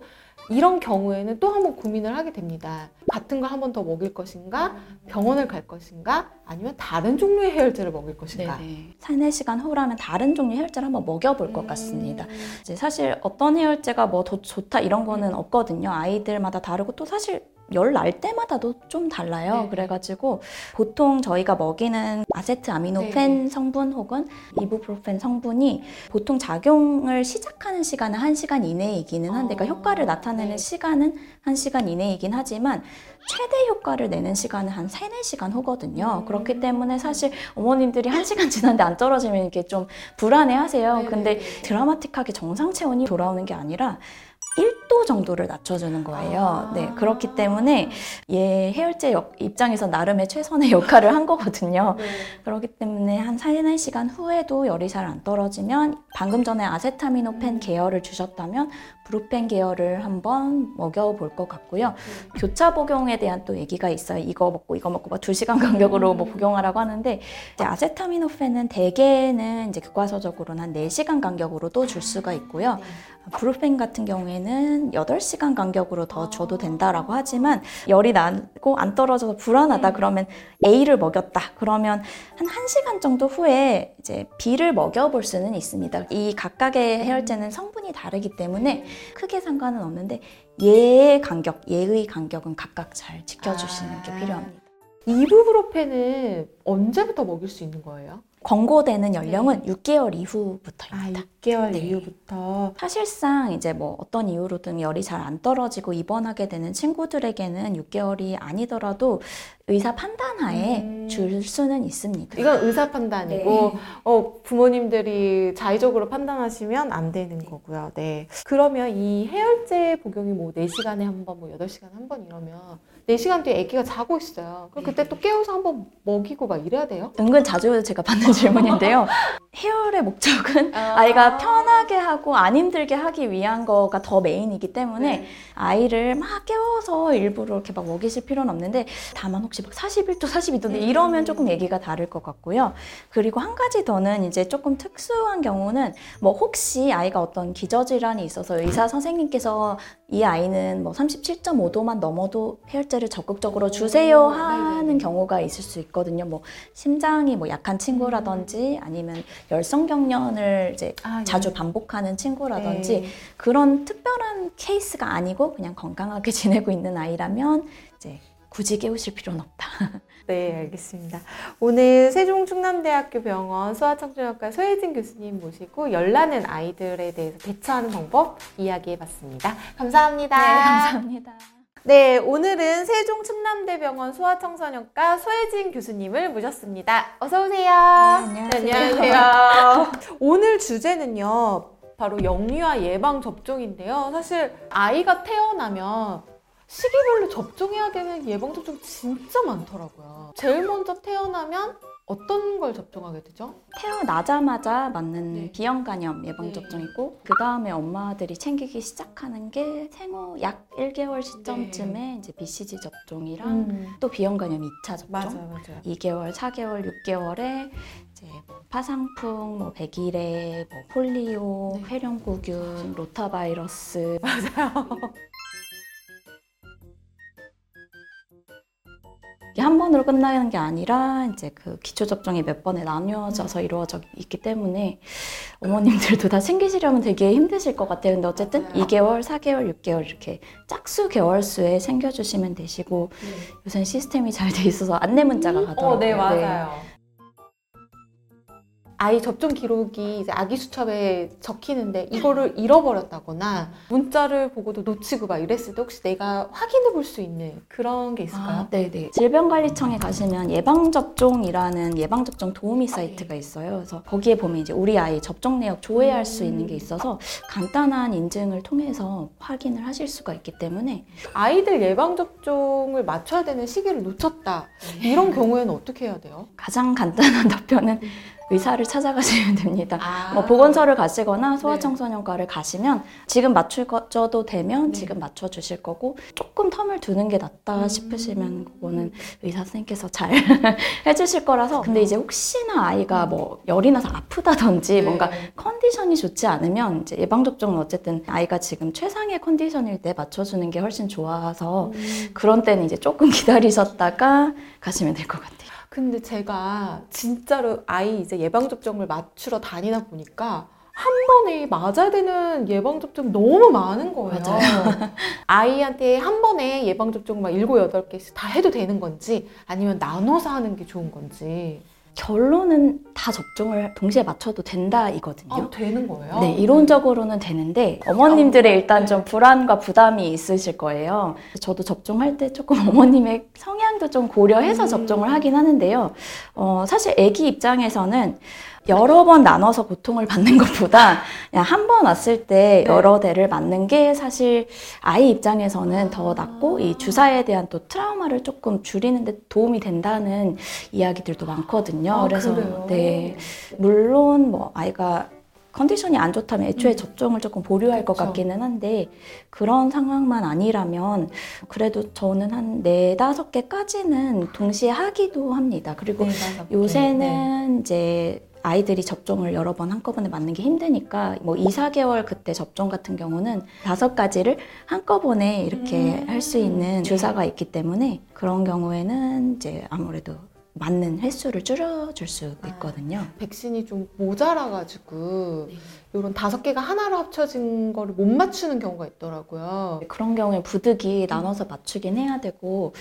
이런 경우에는 또 한 번 고민을 하게 됩니다. 같은 걸한번 더 먹일 것인가? 병원을 갈 것인가? 아니면 다른 종류의 해열제를 먹일 것인가? 네네. 3, 4시간 후라면 다른 종류 해열제를 한번 먹여볼 것 음. 같습니다. 이제 사실 어떤 해열제가 뭐 더 좋다 이런 거는 없거든요. 아이들마다 다르고 또 사실 열 날 때마다도 좀 달라요. 네. 그래가지고 보통 저희가 먹이는 아세트 아미노펜 성분 혹은 이부프로펜 성분이 보통 작용을 시작하는 시간은 1시간 이내이기는 한데 그러니까 어, 효과를 나타내는 네. 시간은 1시간 이내이긴 하지만 최대 효과를 내는 시간은 한 3, 4시간 후거든요. 음. 그렇기 때문에 사실 어머님들이 1시간 지났는데 안 떨어지면 이렇게 좀 불안해 하세요. 네네네. 근데 드라마틱하게 정상 체온이 돌아오는 게 아니라 1도 정도를 낮춰주는 거예요. 아. 네, 그렇기 때문에 얘 해열제 역- 입장에서 나름의 최선의 역할을 한 거거든요. 네. 그렇기 때문에 한 3, 4시간 후에도 열이 잘 안 떨어지면 방금 전에 아세타미노펜 음. 계열을 주셨다면 브루펜 계열을 한번 먹여볼 것 같고요. 교차 복용에 대한 또 얘기가 있어요. 이거 먹고 이거 먹고 막 2시간 간격으로 음. 뭐 복용하라고 하는데 아세타미노펜은 대개는 이제 교과서적으로는 한 4시간 간격으로 또 줄 수가 있고요. 브루펜 같은 경우에는 8시간 간격으로 더 줘도 된다라고 하지만 열이 나고 안 떨어져서 불안하다 음. 그러면 A를 먹였다. 그러면 한 1시간 정도 후에 이제 B를 먹여볼 수는 있습니다. 이 각각의 해열제는 성분이 다르기 때문에 크게 상관은 없는데 얘의 간격, 얘의 간격은 각각 잘 지켜주시는 게 아. 필요합니다. 이부브로펜은 언제부터 먹일 수 있는 거예요? 권고되는 연령은 6개월 이후부터입니다. 아, 6개월 네. 이후부터. 사실상 이제 뭐 어떤 이유로든 열이 잘 안 떨어지고 입원하게 되는 친구들에게는 6개월이 아니더라도 의사 판단하에 음. 줄 수는 있습니다. 이건 의사 판단이고 네. 어, 부모님들이 자의적으로 판단하시면 안 되는 거고요. 네. 그러면 이 해열제 복용이 뭐 4시간에 한 번, 뭐 8시간에 한 번 이러면 4시간 뒤에 아기가 자고 있어요. 그럼 그때 또 깨워서 한번 먹이고 막 이래야 돼요? 은근 자주 제가 받는 질문인데요. 해열의 목적은 아이가 편하게 하고 안 힘들게 하기 위한 거가 더 메인이기 때문에 네. 아이를 막 깨워서 일부러 이렇게 막 먹이실 필요는 없는데 다만 혹시 막 41도, 42도 음. 이러면 조금 얘기가 다를 것 같고요. 그리고 한 가지 더는 이제 조금 특수한 경우는 뭐 혹시 아이가 어떤 기저질환이 있어서 의사 선생님께서 이 아이는 뭐 37.5도만 넘어도 해열제를 적극적으로 주세요 오, 하는. 경우가 있을 수 있거든요. 뭐 심장이 뭐 약한 친구라든지 아니면 열성 경련을 이제 아, 예. 자주 반복하는 친구라든지 네. 그런 특별한 케이스가 아니고 그냥 건강하게 지내고 있는 아이라면 이제 굳이 깨우실 필요는 없다. 네, 알겠습니다. 오늘 세종충남대학교 병원 소아청소년과 소혜진 교수님 모시고 열나는 아이들에 대해서 대처하는 방법 이야기해 봤습니다. 감사합니다. 감사합니다. 네, 오늘은 세종충남대병원 소아청소년과 소혜진 교수님을 모셨습니다. 어서 오세요. 안녕하세요. 안녕하세요. 오늘 주제는요. 바로 영유아 예방 접종인데요. 사실 아이가 태어나면 시기별로 접종해야 되는 예방 접종 진짜 많더라고요. 제일 먼저 태어나면 어떤 걸 접종하게 되죠? 태어나자마자 맞는 네. 비형 간염 예방 네. 접종이고 그 다음에 엄마들이 챙기기 시작하는 게 생후 약 1개월 시점쯤에 네. 이제 BCG 접종이랑 또 비형 간염 2차 접종. 맞아요, 맞아요. 2개월, 4개월, 6개월에 이제 뭐 파상풍, 뭐 백일해, 뭐 폴리오, 네. 폐렴구균, 로타바이러스 이게 한 번으로 끝나는 게 아니라 이제 그 기초 접종이 몇 번에 나뉘어져서 이루어져 있기 때문에 어머님들도 다 챙기시려면 되게 힘드실 것 같아요. 근데 어쨌든 맞아요. 2개월, 4개월, 6개월 이렇게 짝수 개월 수에 챙겨주시면 되시고 요새는 시스템이 잘 돼 있어서 안내 문자가 가더라고요. 어, 네, 맞아요. 아이 접종 기록이 이제 아기 수첩에 적히는데 이거를 잃어버렸다거나 문자를 보고도 놓치고 막 이랬을 때 혹시 내가 확인해 볼 수 있는 그런 게 있을까요? 아, 네네. 질병관리청에 가시면 예방접종이라는 예방접종 도우미 사이트가 있어요. 그래서 거기에 보면 이제 우리 아이 접종 내역 조회할 수 있는 게 있어서 간단한 인증을 통해서 확인을 하실 수가 있기 때문에 아이들 예방 접종을 맞춰야 되는 시기를 놓쳤다. 이런 경우에는 어떻게 해야 돼요? 가장 간단한 답변은 의사를 찾아가시면 됩니다. 아. 뭐 보건소를 가시거나 소아청소년과를 가시면 지금 맞춰도 되면 네. 지금 맞춰 주실 거고 조금 텀을 두는 게 낫다 음. 싶으시면 그거는 의사 선생님께서 잘 해주실 거라서 근데 이제 혹시나 아이가 뭐 열이 나서 아프다든지 네. 뭔가 컨디션이 좋지 않으면 이제 예방접종은 어쨌든 아이가 지금 최상의 컨디션일 때 맞춰주는 게 훨씬 좋아서 음. 그런 때는 이제 조금 기다리셨다가 가시면 될 것 같아요. 근데 제가 진짜로 아이 이제 예방 접종을 맞추러 다니다 보니까 한 번에 맞아야 되는 예방 접종 너무 많은 거예요. 맞아요. 아이한테 한 번에 예방 접종 막 일곱 여덟 개씩 다 해도 되는 건지 아니면 나눠서 하는 게 좋은 건지. 결론은 다 접종을 동시에 맞춰도 된다 이거든요. 아, 되는 거예요? 네, 이론적으로는 되는데 어머님들의 일단 좀 불안과 부담이 있으실 거예요. 저도 접종할 때 조금 어머님의 성향도 좀 고려해서 음. 접종을 하긴 하는데요. 어, 사실 아기 입장에서는 여러 번 나눠서 고통을 받는 것보다 그냥 한 번 왔을 때 네. 여러 대를 맞는 게 사실 아이 입장에서는 더 낫고 이 주사에 대한 또 트라우마를 조금 줄이는 데 도움이 된다는 이야기들도 많거든요. 아, 그래서 그래요? 네. 물론 뭐 아이가 컨디션이 안 좋다면 애초에 음. 접종을 조금 보류할 것 그쵸. 같기는 한데 그런 상황만 아니라면 그래도 저는 한 네다섯 개까지는 동시에 하기도 합니다. 그리고 네, 맞아. 요새는 이제 아이들이 접종을 여러 번 한꺼번에 맞는 게 힘드니까 뭐 2, 4개월 그때 접종 같은 경우는 다섯 가지를 한꺼번에 이렇게 음. 할수 있는 주사가 있기 때문에 그런 경우에는 이제 아무래도 맞는 횟수를 줄여줄 수 아. 있거든요. 백신이 좀 모자라가지고 네. 이런 다섯 개가 하나로 합쳐진 거를 못 맞추는 경우가 있더라고요. 그런 경우에 부득이 나눠서 맞추긴 해야 되고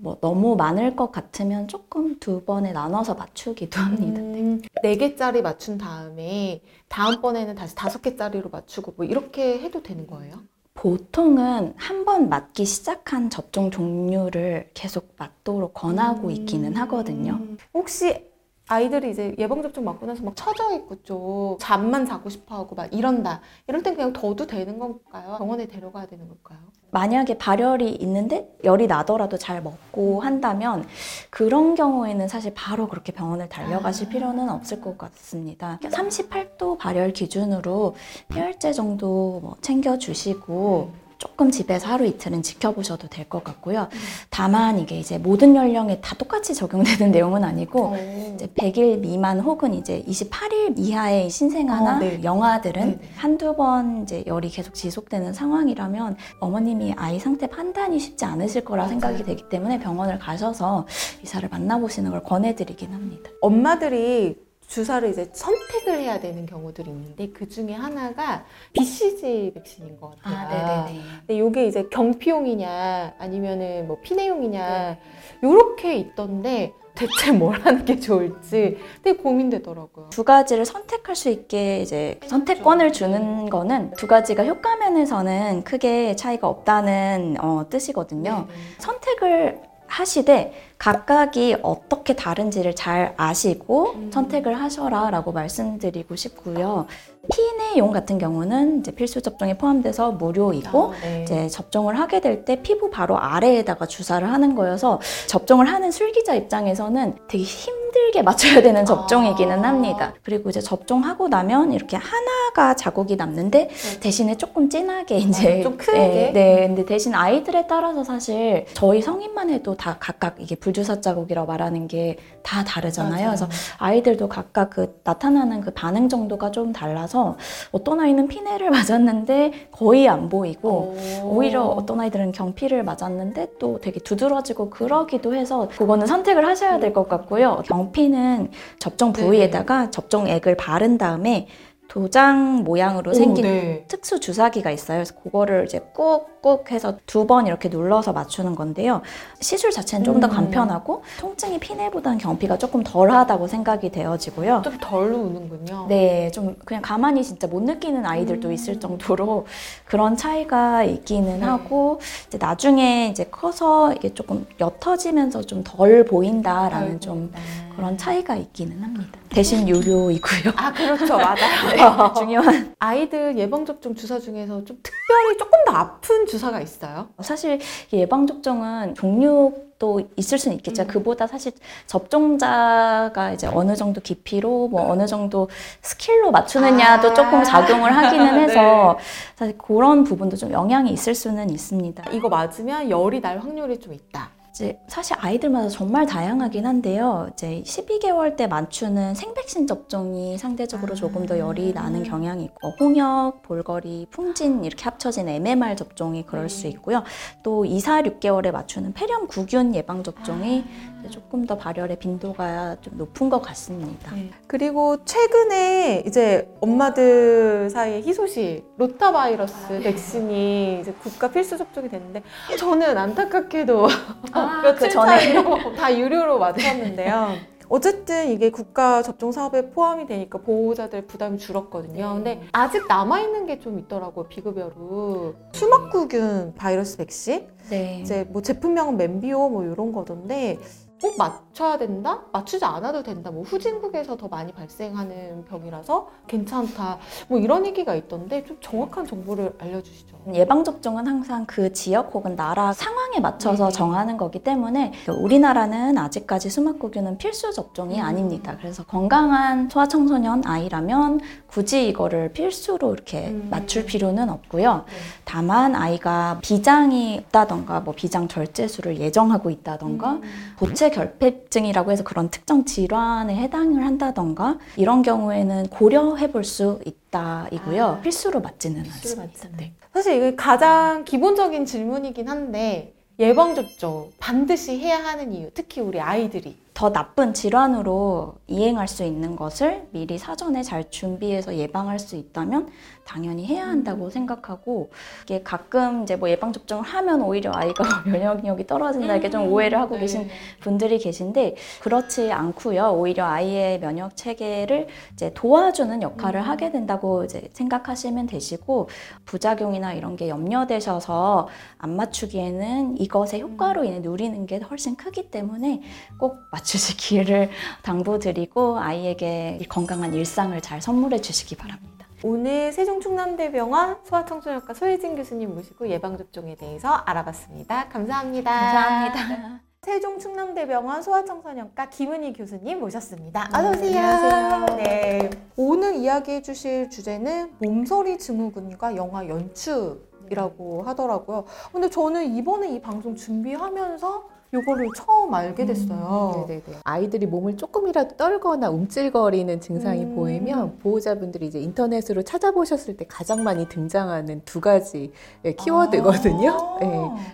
뭐 너무 많을 것 같으면 조금 두 번에 나눠서 맞추기도 합니다. 음, 네 개짜리 맞춘 다음에 다음번에는 다시 다섯 개짜리로 맞추고 뭐 이렇게 해도 되는 거예요? 보통은 한 번 맞기 시작한 접종 종류를 계속 맞도록 권하고 있기는 하거든요. 음, 혹시 아이들이 이제 예방접종 맞고 나서 막 처져 있고 좀 잠만 자고 싶어 하고 막 이런다. 이럴 땐 그냥 둬도 되는 건가요? 병원에 데려가야 되는 걸까요? 만약에 발열이 있는데 열이 나더라도 잘 먹고 한다면 그런 경우에는 사실 바로 그렇게 병원을 달려가실 아. 필요는 없을 것 같습니다. 38도 발열 기준으로 폐혈제 정도 뭐 챙겨주시고 조금 집에서 하루 이틀은 지켜보셔도 될 것 같고요. 다만 이게 이제 모든 연령에 다 똑같이 적용되는 내용은 아니고 어. 이제 100일 미만 혹은 이제 28일 이하의 신생아나 어, 네. 영아들은 네네. 한두 번 이제 열이 계속 지속되는 상황이라면 어머님이 아이 상태 판단이 쉽지 않으실 거라 맞아요. 생각이 되기 때문에 병원을 가셔서 의사를 만나보시는 걸 권해드리긴 합니다. 엄마들이 주사를 이제 선택을 해야 되는 경우들이 있는데 그 중에 하나가 BCG 백신인 것 같아요. 근데 이게 이제 경피용이냐 아니면은 뭐 피내용이냐 요렇게 있던데 대체 뭘 하는 게 좋을지 되게 고민되더라고요. 두 가지를 선택할 수 있게 이제 선택권을 주는 거는 두 가지가 효과 면에서는 크게 차이가 없다는 어, 뜻이거든요. 네. 선택을 하시되 각각이 어떻게 다른지를 잘 아시고 음. 선택을 하셔라 라고 말씀드리고 싶고요. 피내용 같은 경우는 이제 필수 접종에 포함돼서 무료이고 아, 네. 이제 접종을 하게 될 때 피부 바로 아래에다가 주사를 하는 거여서 접종을 하는 술기자 입장에서는 되게 힘들게 맞춰야 되는 접종이기는 아. 합니다. 그리고 이제 접종하고 나면 이렇게 하나가 자국이 남는데 대신에 조금 진하게 이제 네. 좀 크게? 네, 네. 근데 대신 아이들에 따라서 사실 저희 성인만 해도 다 각각 이게 불 주사 자국이라고 말하는 게 다 다르잖아요. 맞아요. 그래서 아이들도 각각 그 나타나는 그 반응 정도가 좀 달라서 어떤 아이는 피내를 맞았는데 거의 안 보이고 오. 오히려 어떤 아이들은 경피를 맞았는데 또 되게 두드러지고 그러기도 해서 그거는 선택을 하셔야 될 것 같고요. 경피는 접종 부위에다가 접종액을 바른 다음에 도장 모양으로 오, 생긴 네. 특수 주사기가 있어요. 그래서 그거를 이제 꾹꾹 해서 두 번 이렇게 눌러서 맞추는 건데요. 시술 자체는 좀더 음. 간편하고 통증이 피내보다는 경피가 조금 덜하다고 생각이 되어지고요. 좀덜 우는군요. 네, 좀 그냥 가만히 진짜 못 느끼는 아이들도 음. 있을 정도로 그런 차이가 있기는 네. 하고 이제 나중에 이제 커서 이게 조금 옅어지면서 좀 덜 보인다라는 덜좀 보인다. 그런 차이가 있기는 합니다. 대신 유료이고요. 아 그렇죠 맞아요. 중요한 아이들 예방 접종 주사 중에서 좀 특별히 조금 더 아픈 주사가 있어요. 사실 예방 접종은 종류도 있을 수는 있겠지만 음. 그보다 사실 접종자가 이제 어느 정도 깊이로 뭐 어느 정도 스킬로 맞추느냐도 아. 조금 작용을 하기는 해서 네. 사실 그런 부분도 좀 영향이 있을 수는 있습니다. 이거 맞으면 열이 날 확률이 좀 있다. 이제 사실 아이들마다 정말 다양하긴 한데요. 이제 12개월 때 맞추는 생백신 접종이 상대적으로 아. 조금 더 열이 나는 경향이 있고 홍역, 볼거리, 풍진 이렇게 합쳐진 MMR 접종이 그럴 수 네. 있고요. 또 2, 4, 6개월에 맞추는 폐렴 구균 예방 접종이 아. 조금 더 발열의 빈도가 좀 높은 것 같습니다. 그리고 최근에 이제 엄마들 사이에 희소식 로타 바이러스 백신이 이제 국가 필수 접종이 됐는데 저는 안타깝게도 며칠 그 전에. 차이로 다 유료로 맞았는데요. 어쨌든 이게 국가 접종 사업에 포함이 되니까 보호자들 부담이 줄었거든요. 근데 아직 남아 있는 게 좀 있더라고요. 비급여로 수막구균 바이러스 백신 네. 이제 뭐 제품명은 맨비오 뭐 이런 거던데 꼭 맞춰야 된다? 맞추지 않아도 된다. 뭐 후진국에서 더 많이 발생하는 병이라서 괜찮다. 뭐 이런 얘기가 있던데 좀 정확한 정보를 알려주시죠. 예방 접종은 항상 그 지역 혹은 나라 상황에 맞춰서 네. 정하는 거기 때문에 그 우리나라는 아직까지 수막구균은 필수 접종이 음. 아닙니다. 그래서 건강한 소아청소년 아이라면 굳이 이거를 필수로 이렇게 음. 맞출 필요는 없고요. 네. 다만 아이가 비장이 있다던가 뭐 비장 절제술을 예정하고 있다던가 음. 고체 결핍증이라고 해서 그런 특정 질환에 해당을 한다던가 이런 경우에는 고려해 볼 수 있다이고요. 아. 필수로 맞지는 필수로 않습니다. 맞지는 네. 사실 이게 가장 기본적인 질문이긴 한데 예방접종 반드시 해야 하는 이유, 특히 우리 아이들이. 더 나쁜 질환으로 이행할 수 있는 것을 미리 사전에 잘 준비해서 예방할 수 있다면 당연히 해야 한다고 생각하고 이게 가끔 이제 뭐 예방 접종을 하면 오히려 아이가 면역력이 떨어진다 이렇게 좀 오해를 하고 네. 계신 분들이 계신데 그렇지 않고요. 오히려 아이의 면역 체계를 이제 도와주는 역할을 하게 된다고 이제 생각하시면 되시고 부작용이나 이런 게 염려되셔서 안 맞추기에는 이것의 효과로 인해 누리는 게 훨씬 크기 때문에 꼭 맞추시기를 당부드리고 아이에게 건강한 일상을 잘 선물해 주시기 바랍니다. 오늘 세종충남대병원 소아청소년과 소혜진 교수님 모시고 예방접종에 대해서 알아봤습니다. 감사합니다. 감사합니다. 세종충남대병원 소아청소년과 김은희 교수님 모셨습니다. 어서 오세요. 네, 안녕하세요. 네. 오늘 이야기해 주실 주제는 몸서리 증후군과 영화 연축 이라고 하더라고요. 근데 저는 이번에 이 방송 준비하면서 이거를 처음 알게 됐어요. 네네네. 아이들이 몸을 조금이라도 떨거나 움찔거리는 증상이 음. 보이면 보호자분들이 이제 인터넷으로 찾아보셨을 때 가장 많이 등장하는 두 가지 예, 키워드거든요. 아. 네.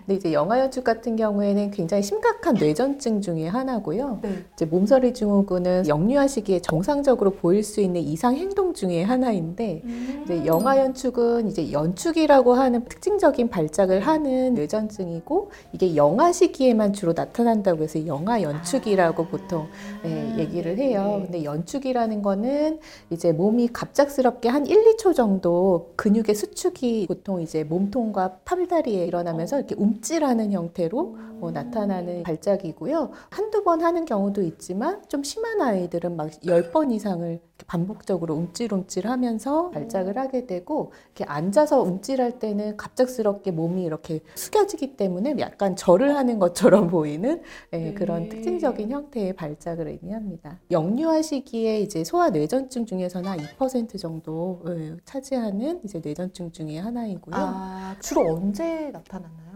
근데 이제 영아연축 같은 경우에는 굉장히 심각한 뇌전증 중에 하나고요. 네. 이제 몸서리 증후군은 영유아 시기에 정상적으로 보일 수 있는 이상 행동 중에 하나인데 음. 이제 영아연축은 이제 연축이라고 하는 특징적인 발작을 하는 뇌전증이고 이게 영아 시기에만 주로 나타난다고 해서 영아 연축이라고 보통 예, 얘기를 해요. 근데 연축이라는 거는 이제 몸이 갑작스럽게 한 1, 2초 정도 근육의 수축이 보통 이제 몸통과 팔다리에 일어나면서 이렇게 움찔하는 형태로 어, 나타나는 발작이고요. 한두 번 하는 경우도 있지만 좀 심한 아이들은 막 10번 이상을 반복적으로 움찔움찔 하면서 발작을 하게 되고 이렇게 앉아서 움찔할 때는 갑작스럽게 몸이 이렇게 숙여지기 때문에 약간 절을 하는 것처럼 보이는 예, 네. 그런 특징적인 형태의 발작을 의미합니다. 영유아 시기에 이제 소아 뇌전증 중에서는 한 2% 정도 예, 차지하는 이제 뇌전증 중에 하나이고요. 아, 주로 언제 나타나나요?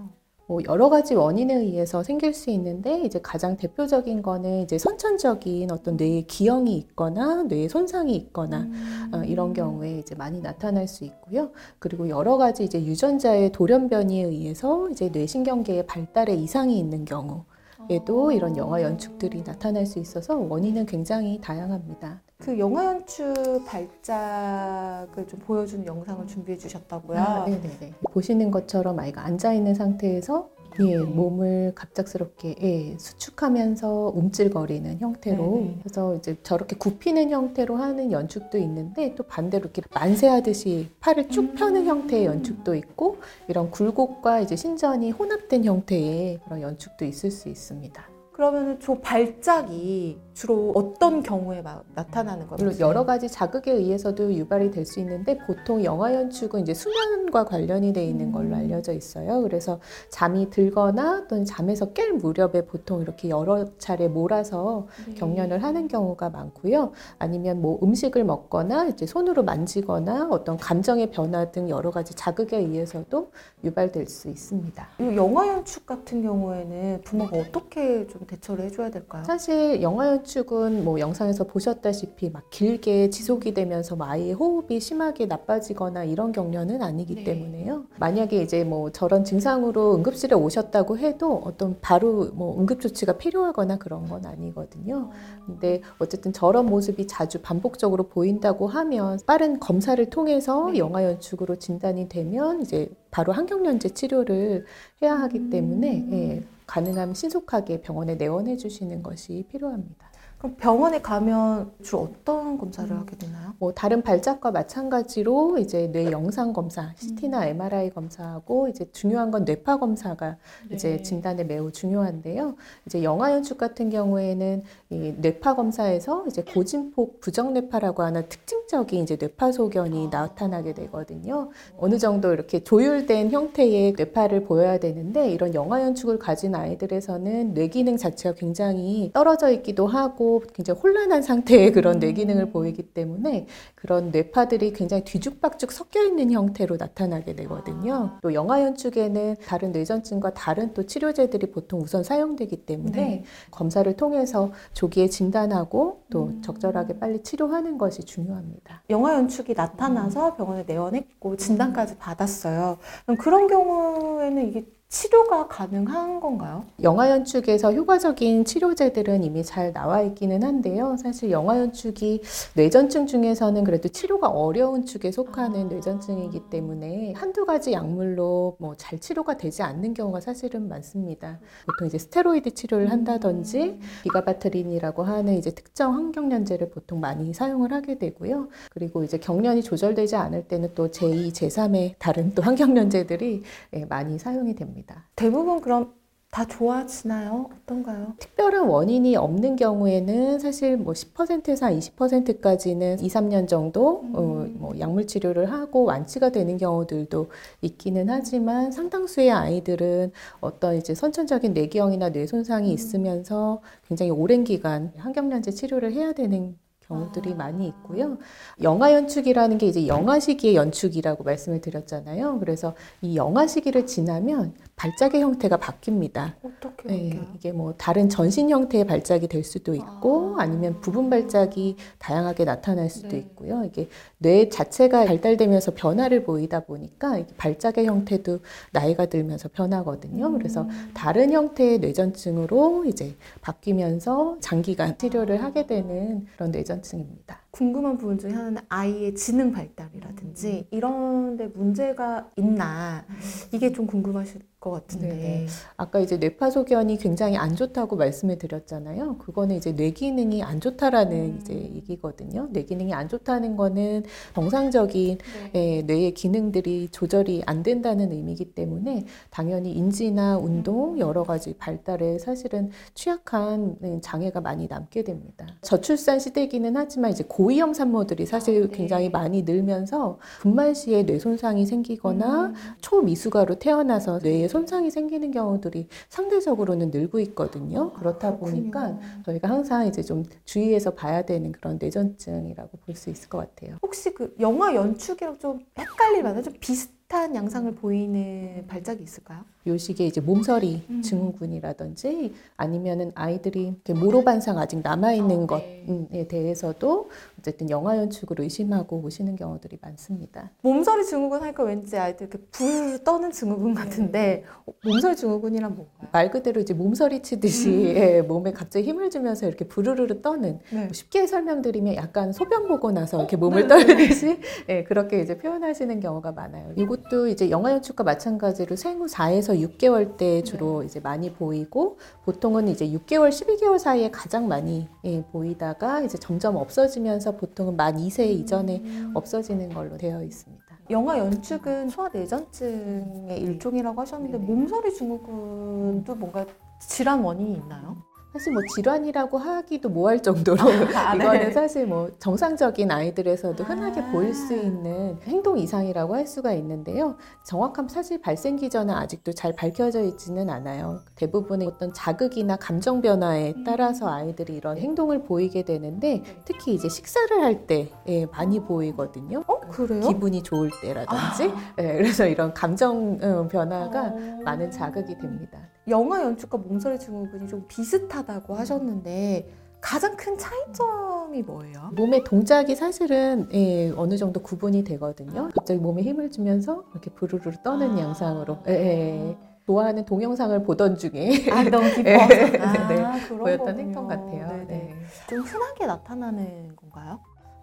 뭐 여러 가지 원인에 의해서 생길 수 있는데 이제 가장 대표적인 거는 이제 선천적인 어떤 뇌에 기형이 있거나 뇌에 손상이 있거나 어, 이런 경우에 이제 많이 나타날 수 있고요. 그리고 여러 가지 이제 유전자의 돌연변이에 의해서 이제 뇌신경계의 발달에 이상이 있는 경우 에도 이런 영아 연축들이 나타날 수 있어서 원인은 굉장히 다양합니다. 그 영화 연출 발작을 좀 보여주는 영상을 준비해 주셨다고요. 아, 네네네. 보시는 것처럼 아이가 앉아 있는 상태에서 예, 몸을 갑작스럽게 예, 수축하면서 움찔거리는 형태로 네네. 그래서 이제 저렇게 굽히는 형태로 하는 연축도 있는데 또 반대로 이렇게 만세하듯이 팔을 쭉 펴는 형태의 연축도 있고 이런 굴곡과 이제 신전이 혼합된 형태의 그런 연축도 있을 수 있습니다. 그러면 저 발작이 주로 어떤 경우에 막 나타나는 거예요? 물론 여러 가지 자극에 의해서도 유발이 될 수 있는데 보통 영화 연축은 이제 수면과 관련이 돼 있는 걸로 알려져 있어요. 그래서 잠이 들거나 또는 잠에서 깰 무렵에 보통 이렇게 여러 차례 몰아서 경련을 하는 경우가 많고요. 아니면 뭐 음식을 먹거나 이제 손으로 만지거나 어떤 감정의 변화 등 여러 가지 자극에 의해서도 유발될 수 있습니다. 이 영화 연축 같은 경우에는 부모가 어떻게 좀 대처를 해줘야 될까요? 사실 영화 연축 은 뭐 영상에서 보셨다시피 막 길게 지속이 되면서 뭐 아이의 호흡이 심하게 나빠지거나 이런 경련은 아니기 네. 때문에요. 만약에 이제 뭐 저런 증상으로 응급실에 오셨다고 해도 어떤 바로 뭐 응급 조치가 필요하거나 그런 건 아니거든요. 근데 어쨌든 저런 모습이 자주 반복적으로 보인다고 하면 빠른 검사를 통해서 네. 영화 연축으로 진단이 되면 이제 바로 항경련제 치료를 해야 하기 때문에 예, 가능하면 신속하게 병원에 내원해 주시는 것이 필요합니다. 그럼 병원에 가면 주로 어떤 검사를 음. 하게 되나요? 뭐 다른 발작과 마찬가지로 이제 뇌 영상 검사, CT나 MRI 검사하고 이제 중요한 건 뇌파 검사가 이제 진단에 매우 중요한데요. 이제 영아 연축 같은 경우에는 이 뇌파 검사에서 이제 고진폭 부정뇌파라고 하는 특징적인 이제 뇌파 소견이 나타나게 되거든요. 어느 정도 이렇게 조율된 형태의 뇌파를 보여야 되는데 이런 영아 연축을 가진 아이들에서는 뇌 기능 자체가 굉장히 떨어져 있기도 하고 굉장히 혼란한 상태의 그런 뇌 기능을 보이기 때문에 그런 뇌파들이 굉장히 뒤죽박죽 섞여 있는 형태로 나타나게 되거든요. 또 영아 연축에는 다른 뇌전증과 다른 또 치료제들이 보통 우선 사용되기 때문에 네. 검사를 통해서 조기에 진단하고 또 적절하게 빨리 치료하는 것이 중요합니다. 영화 연축이 나타나서 병원에 내원했고 진단까지 받았어요. 그럼 그런 경우에는 이게 치료가 가능한 건가요? 영아 연축에서 효과적인 치료제들은 이미 잘 나와 있기는 한데요. 사실 영아 연축이 뇌전증 중에서는 그래도 치료가 어려운 축에 속하는 뇌전증이기 때문에 한두 가지 약물로 뭐 잘 치료가 되지 않는 경우가 사실은 많습니다. 보통 이제 스테로이드 치료를 한다든지 비가바트린이라고 하는 이제 특정 항경련제를 보통 많이 사용을 하게 되고요. 그리고 이제 경련이 조절되지 않을 때는 또 제2, 제3의 다른 또 항경련제들이 예, 많이 사용이 됩니다. 대부분 그럼 다 좋아지나요? 어떤가요? 특별한 원인이 없는 경우에는 사실 뭐 10%에서 한 20%까지는 2, 3년 정도 어, 뭐 약물 치료를 하고 완치가 되는 경우들도 있기는 하지만 상당수의 아이들은 어떤 이제 선천적인 뇌기형이나 뇌 손상이 있으면서 굉장히 오랜 기간 항경련제 치료를 해야 되는 경우들이 많이 있고요. 영아 연축이라는 게 이제 영아 시기의 연축이라고 말씀을 드렸잖아요. 그래서 이 영아 시기를 지나면 발작의 형태가 바뀝니다. 어떻게 네? 이게 뭐 다른 전신 형태의 발작이 될 수도 있고 아. 니면 부분 발작이 다양하게 나타날 수도 네. 있고요. 이게 뇌 자체가 발달되면서 변화를 보이다 보니까 발작의 형태도 나이가 들면서 변하거든요. 그래서 다른 형태의 뇌전증으로 이제 바뀌면서 장기간 치료를 하게 되는 그런 뇌전증입니다. 궁금한 부분 중에 하나는 아이의 지능 발달이라든지 이런 데 문제가 있나 이게 좀 궁금하실 것 같은데 네네. 아까 이제 뇌파소견이 굉장히 안 좋다고 말씀을 드렸잖아요. 그거는 이제 뇌 기능이 안 좋다라는 이제 얘기거든요. 뇌 기능이 안 좋다는 거는 정상적인 예, 뇌의 기능들이 조절이 안 된다는 의미이기 때문에 당연히 인지나 운동 여러 가지 발달에 사실은 취약한 장애가 많이 남게 됩니다. 저출산 시대이기는 하지만 이제 고 위험 산모들이 사실 굉장히 많이 늘면서 분만 시에 뇌 손상이 생기거나 초미숙아로 태어나서 뇌에 손상이 생기는 경우들이 상대적으로는 늘고 있거든요. 그렇다 보니까 저희가 항상 이제 좀 주의해서 봐야 되는 그런 뇌전증이라고 볼 수 있을 것 같아요. 혹시 그 영화 연축이랑 좀 헷갈릴 만한 좀 비슷한 양상을 보이는 발작이 있을까요? 요식에 이제 몸서리 음. 증후군이라든지 아니면은 아이들이 이렇게 모로 반상 아직 남아 있는 어, 네. 것에 대해서도 어쨌든 영아 연축을 의심하고 오시는 경우들이 많습니다. 몸서리 증후군 하니까 왠지 아이들 이렇게 불 떠는 증후군 같은데 어, 몸서리 증후군이란 뭔가요? 말 그대로 이제 몸서리 치듯이 예, 몸에 갑자기 힘을 주면서 이렇게 부르르르 떠는 네. 쉽게 설명드리면 약간 소변 보고 나서 이렇게 몸을 떨듯이 예, 그렇게 이제 표현하시는 경우가 많아요. 이것도 이제 영아 연축과 마찬가지로 생후 4에서 6개월 때 주로 이제 많이 보이고 보통은 이제 6개월, 12개월 사이에 가장 많이 예, 보이다가 이제 점점 없어지면서 보통은 만 2세 이전에 없어지는 걸로 되어 있습니다. 영아 연축은 소아내전증의 일종이라고 하셨는데 몸서리 증후군도 뭔가 질환 원인이 있나요? 사실 뭐 질환이라고 하기도 뭐할 정도로 아, 네. 이거는 사실 뭐 정상적인 아이들에서도 흔하게 아. 보일 수 있는 행동 이상이라고 할 수가 있는데요. 정확한 사실 발생 기전은 아직도 잘 밝혀져 있지는 않아요. 대부분의 어떤 자극이나 감정 변화에 따라서 아이들이 이런 행동을 보이게 되는데 특히 이제 식사를 할 때 많이 보이거든요. 어 그래요? 기분이 좋을 때라든지 예, 그래서 이런 감정 어, 변화가 어. 많은 자극이 됩니다. 영아 연축과 몸서리 증후군이 좀 비슷하다고 하셨는데 가장 큰 차이점이 뭐예요? 몸의 동작이 사실은 예, 어느 정도 구분이 되거든요. 갑자기 몸에 힘을 주면서 이렇게 부르르 떠는 아. 양상으로 예, 예. 좋아하는 동영상을 보던 중에 아 너무 기뻐서 네, 아, 네. 그런 보였던 거군요. 행동 같아요. 네네. 네. 좀 흔하게 나타나는 건가요?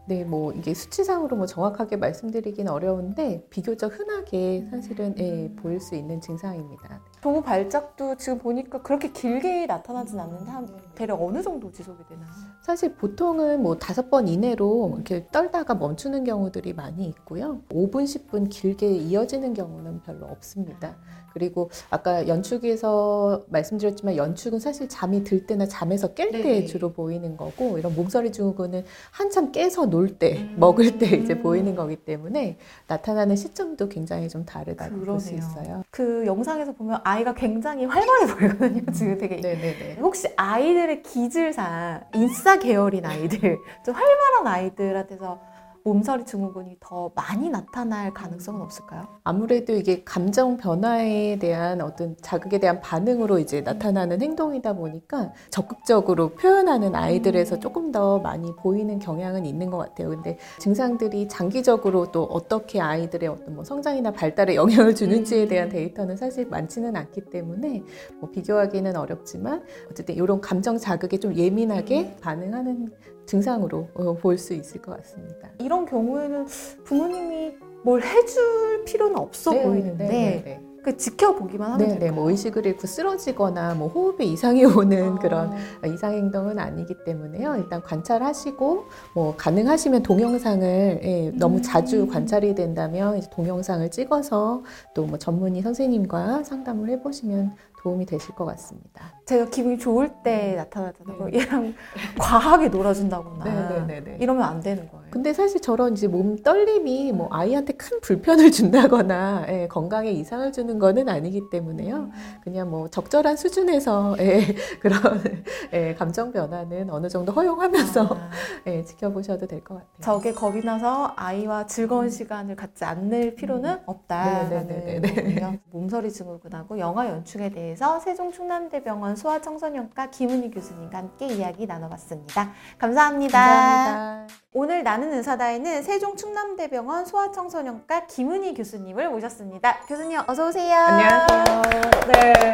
네, 뭐 이게 수치상으로 뭐 정확하게 말씀드리긴 어려운데 비교적 흔하게 사실은 예, 보일 수 있는 증상입니다. 동호 발작도 지금 보니까 그렇게 길게 나타나진 않는데 한 대략 어느 정도 지속이 되나요? 사실 보통은 뭐 다섯 번 이내로 이렇게 떨다가 멈추는 경우들이 많이 있고요. 5분, 10분 길게 이어지는 경우는 별로 없습니다. 그리고 아까 연축에서 말씀드렸지만 연축은 사실 잠이 들 때나 잠에서 깰 때. 주로 보이는 거고 이런 몸서리 증후군은 한참 깨서 놀 때, 음. 먹을 때 이제 보이는 거기 때문에 나타나는 시점도 굉장히 좀 다르다고 볼 수. 있어요. 그 영상에서 보면 아이가 굉장히 활발해 보이거든요. 지금 되게 네네네. 혹시 아이들의 기질상 인싸 계열인 아이들, 좀 활발한 아이들한테서 몸서리 증후군이 더 많이 나타날 가능성은 없을까요? 아무래도 이게 감정 변화에 대한 어떤 자극에 대한 반응으로 이제 나타나는 행동이다 보니까 적극적으로 표현하는 아이들에서 조금 더 많이 보이는 경향은 있는 것 같아요. 근데 증상들이 장기적으로 또 어떻게 아이들의 어떤 뭐 성장이나 발달에 영향을 주는지에 대한 데이터는 사실 많지는 않기 때문에 뭐 비교하기는 어렵지만 어쨌든 이런 감정 자극에 좀 예민하게 반응하는 증상으로 어, 볼수 있을 것 같습니다. 이런 경우에는 부모님이 뭘 해줄 필요는 없어 네, 보이는데 네, 네. 그 지켜보기만 하면 네, 될까요? 네, 뭐 의식을 잃고 쓰러지거나 뭐 호흡에 이상이 오는 아. 그런 이상 행동은 아니기 때문에요. 일단 관찰하시고 뭐 가능하시면 동영상을 예, 너무 음. 자주 관찰이 된다면 이제 동영상을 찍어서 또 뭐 전문의 선생님과 상담을 해보시면 도움이 되실 것 같습니다. 제가 기분이 좋을 때 나타나잖아요. 그럼 얘랑 과하게 놀아준다거나 네, 네, 네. 이러면 안 되는 거예요. 근데 사실 저런 이제 몸 떨림이 뭐 아이한테 큰 불편을 준다거나 예, 건강에 이상을 주는 거는 아니기 때문에요. 그냥 뭐 적절한 수준에서 예, 그런 예, 감정 변화는 어느 정도 허용하면서 아, 예, 지켜보셔도 될 것 같아요. 저게 겁이 나서 아이와 즐거운 시간을 갖지 않을 필요는 없다라는 네, 네, 네, 네. 거군요. 몸서리 증후군하고 영아 연축에 대해서 세종 충남대병원 소아청소년과 김은희 교수님과 함께 이야기 나눠봤습니다. 감사합니다. 감사합니다. 오늘 나는 의사다에는 세종 충남대병원 소아청소년과 김은희 교수님을 모셨습니다. 교수님 어서 오세요. 안녕하세요. 네.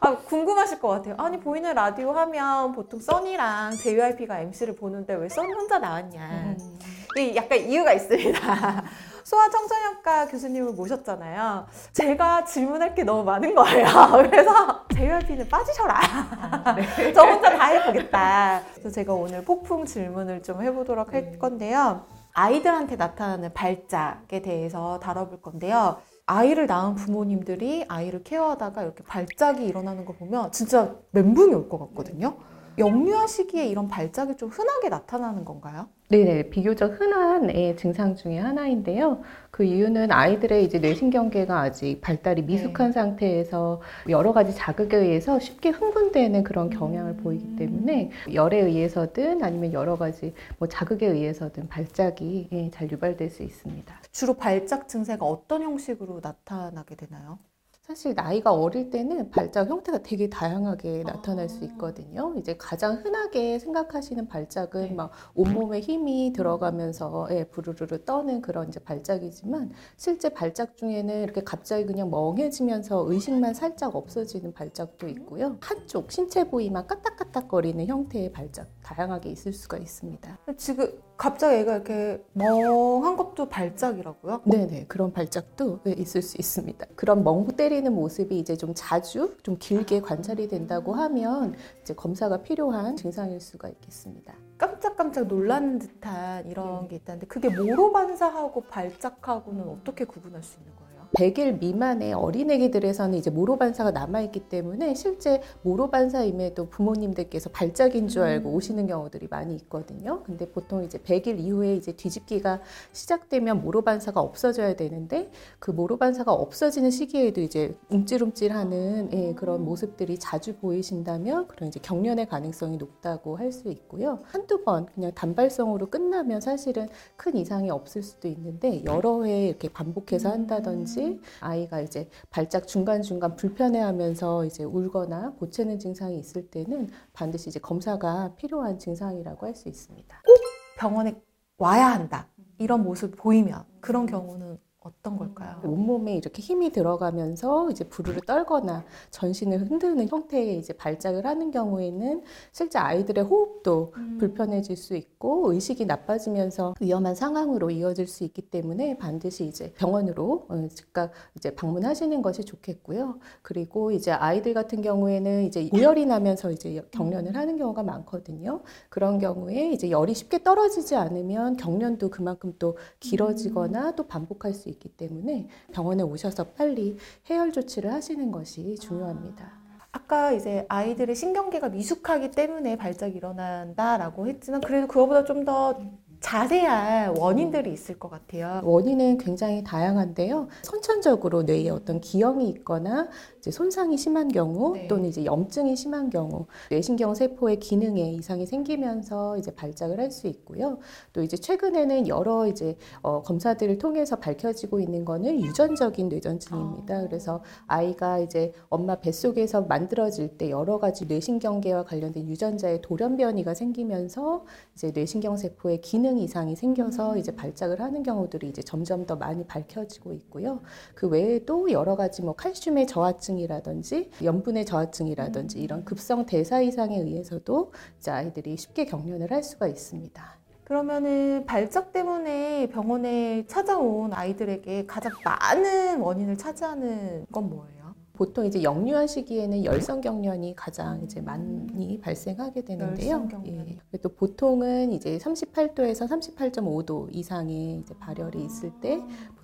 아, 궁금하실 것 같아요. 아니 보이는 라디오 하면 보통 써니랑 JYP가 MC를 보는데 왜 써니 혼자 나왔냐? 이 약간 이유가 있습니다. 소아청소년과 교수님을 모셨잖아요. 제가 질문할 게 너무 많은 거예요. 그래서 JYP는 빠지셔라. 저 혼자 다 해보겠다. 그래서 제가 오늘 폭풍 질문을 좀 해보도록 할 건데요. 아이들한테 나타나는 발작에 대해서 다뤄볼 건데요. 아이를 낳은 부모님들이 아이를 케어하다가 이렇게 발작이 일어나는 거 보면 진짜 멘붕이 올 것 같거든요. 영유아 시기에 이런 발작이 좀 흔하게 나타나는 건가요? 네네, 비교적 흔한 예, 증상 중에 하나인데요. 그 이유는 아이들의 이제 뇌신경계가 아직 발달이 미숙한 상태에서 여러 가지 자극에 의해서 쉽게 흥분되는 그런 경향을 보이기 때문에 열에 의해서든 아니면 여러 가지 뭐 자극에 의해서든 발작이 예, 잘 유발될 수 있습니다. 주로 발작 증세가 어떤 형식으로 나타나게 되나요? 사실 나이가 어릴 때는 발작 형태가 되게 다양하게 나타날 수 있거든요. 이제 가장 흔하게 생각하시는 발작은 막 온몸에 힘이 들어가면서 예, 부르르르 떠는 그런 이제 발작이지만 실제 발작 중에는 이렇게 갑자기 그냥 멍해지면서 의식만 살짝 없어지는 발작도 있고요. 한쪽 신체 부위만 까딱까딱거리는 형태의 발작 다양하게 있을 수가 있습니다. 지금 갑자기 애가 이렇게 멍한 것도 발작이라고요? 네네 그런 발작도 네, 있을 수 있습니다. 그런 멍 때리는 모습이 이제 좀 자주 좀 길게 관찰이 된다고 하면 이제 검사가 필요한 증상일 수가 있겠습니다. 깜짝깜짝 놀라는 듯한 이런 게 있다는데 그게 모로 반사하고 발작하고는 어떻게 구분할 수 있는 거예요? 100일 미만의 어린애기들에서는 이제 모로 반사가 남아있기 때문에 실제 모로 반사임에도 부모님들께서 발작인 줄 알고 오시는 경우들이 많이 있거든요. 근데 보통 이제 100일 이후에 이제 뒤집기가 시작되면 모로 반사가 없어져야 되는데 그 모로 반사가 없어지는 시기에도 이제 움찔움찔하는 예, 그런 모습들이 자주 보이신다면 그런 이제 경련의 가능성이 높다고 할 수 있고요. 한두 번 그냥 단발성으로 끝나면 사실은 큰 이상이 없을 수도 있는데 여러 회 이렇게 반복해서 한다든지 아이가 이제 발작 중간중간 불편해하면서 이제 울거나 보채는 증상이 있을 때는 반드시 이제 검사가 필요한 증상이라고 할 수 있습니다. 병원에 와야 한다. 이런 모습 보이면 그런 경우는 어떤 걸까요? 온몸에 이렇게 힘이 들어가면서 이제 부르르 떨거나 전신을 흔드는 형태의 이제 발작을 하는 경우에는 실제 아이들의 호흡도 불편해질 수 있고 의식이 나빠지면서 위험한 상황으로 이어질 수 있기 때문에 반드시 이제 병원으로 어, 즉각 이제 방문하시는 것이 좋겠고요. 그리고 이제 아이들 같은 경우에는 이제 고열이 나면서 이제 경련을 하는 경우가 많거든요. 그런 경우에 이제 열이 쉽게 떨어지지 않으면 경련도 그만큼 또 길어지거나 또 반복할 수 있기 때문에 병원에 오셔서 빨리 해열 조치를 하시는 것이 중요합니다. 아까 이제 아이들의 신경계가 미숙하기 때문에 발작이 일어난다라고 했지만 그래도 그거보다 좀더 자세한 원인들이 있을 것 같아요. 원인은 굉장히 다양한데요. 선천적으로 뇌에 어떤 기형이 있거나 손상이 심한 경우 네. 또는 이제 염증이 심한 경우 뇌신경 세포의 기능에 이상이 생기면서 이제 발작을 할 수 있고요. 또 이제 최근에는 여러 이제 어, 검사들을 통해서 밝혀지고 있는 거는 유전적인 뇌전증입니다. 그래서 아이가 이제 엄마 뱃속에서 만들어질 때 여러 가지 뇌신경계와 관련된 유전자의 돌연 변이가 생기면서 이제 뇌신경 세포의 기능 이상이 생겨서 이제 발작을 하는 경우들이 이제 점점 더 많이 밝혀지고 있고요. 그 외에도 여러 가지 뭐 칼슘의 저하증 이라든지 염분의 저하증이라든지 이런 급성 대사 이상에 의해서도 이제 아이들이 쉽게 경련을 할 수가 있습니다. 그러면은 발작 때문에 병원에 찾아온 아이들에게 가장 많은 원인을 차지하는 건 뭐예요? 보통 이제 영유아 시기에는 열성 경련이 가장 이제 많이 발생하게 되는데요. 예. 또 보통은 이제 38도에서 38.5도 이상의 이제 발열이 있을 때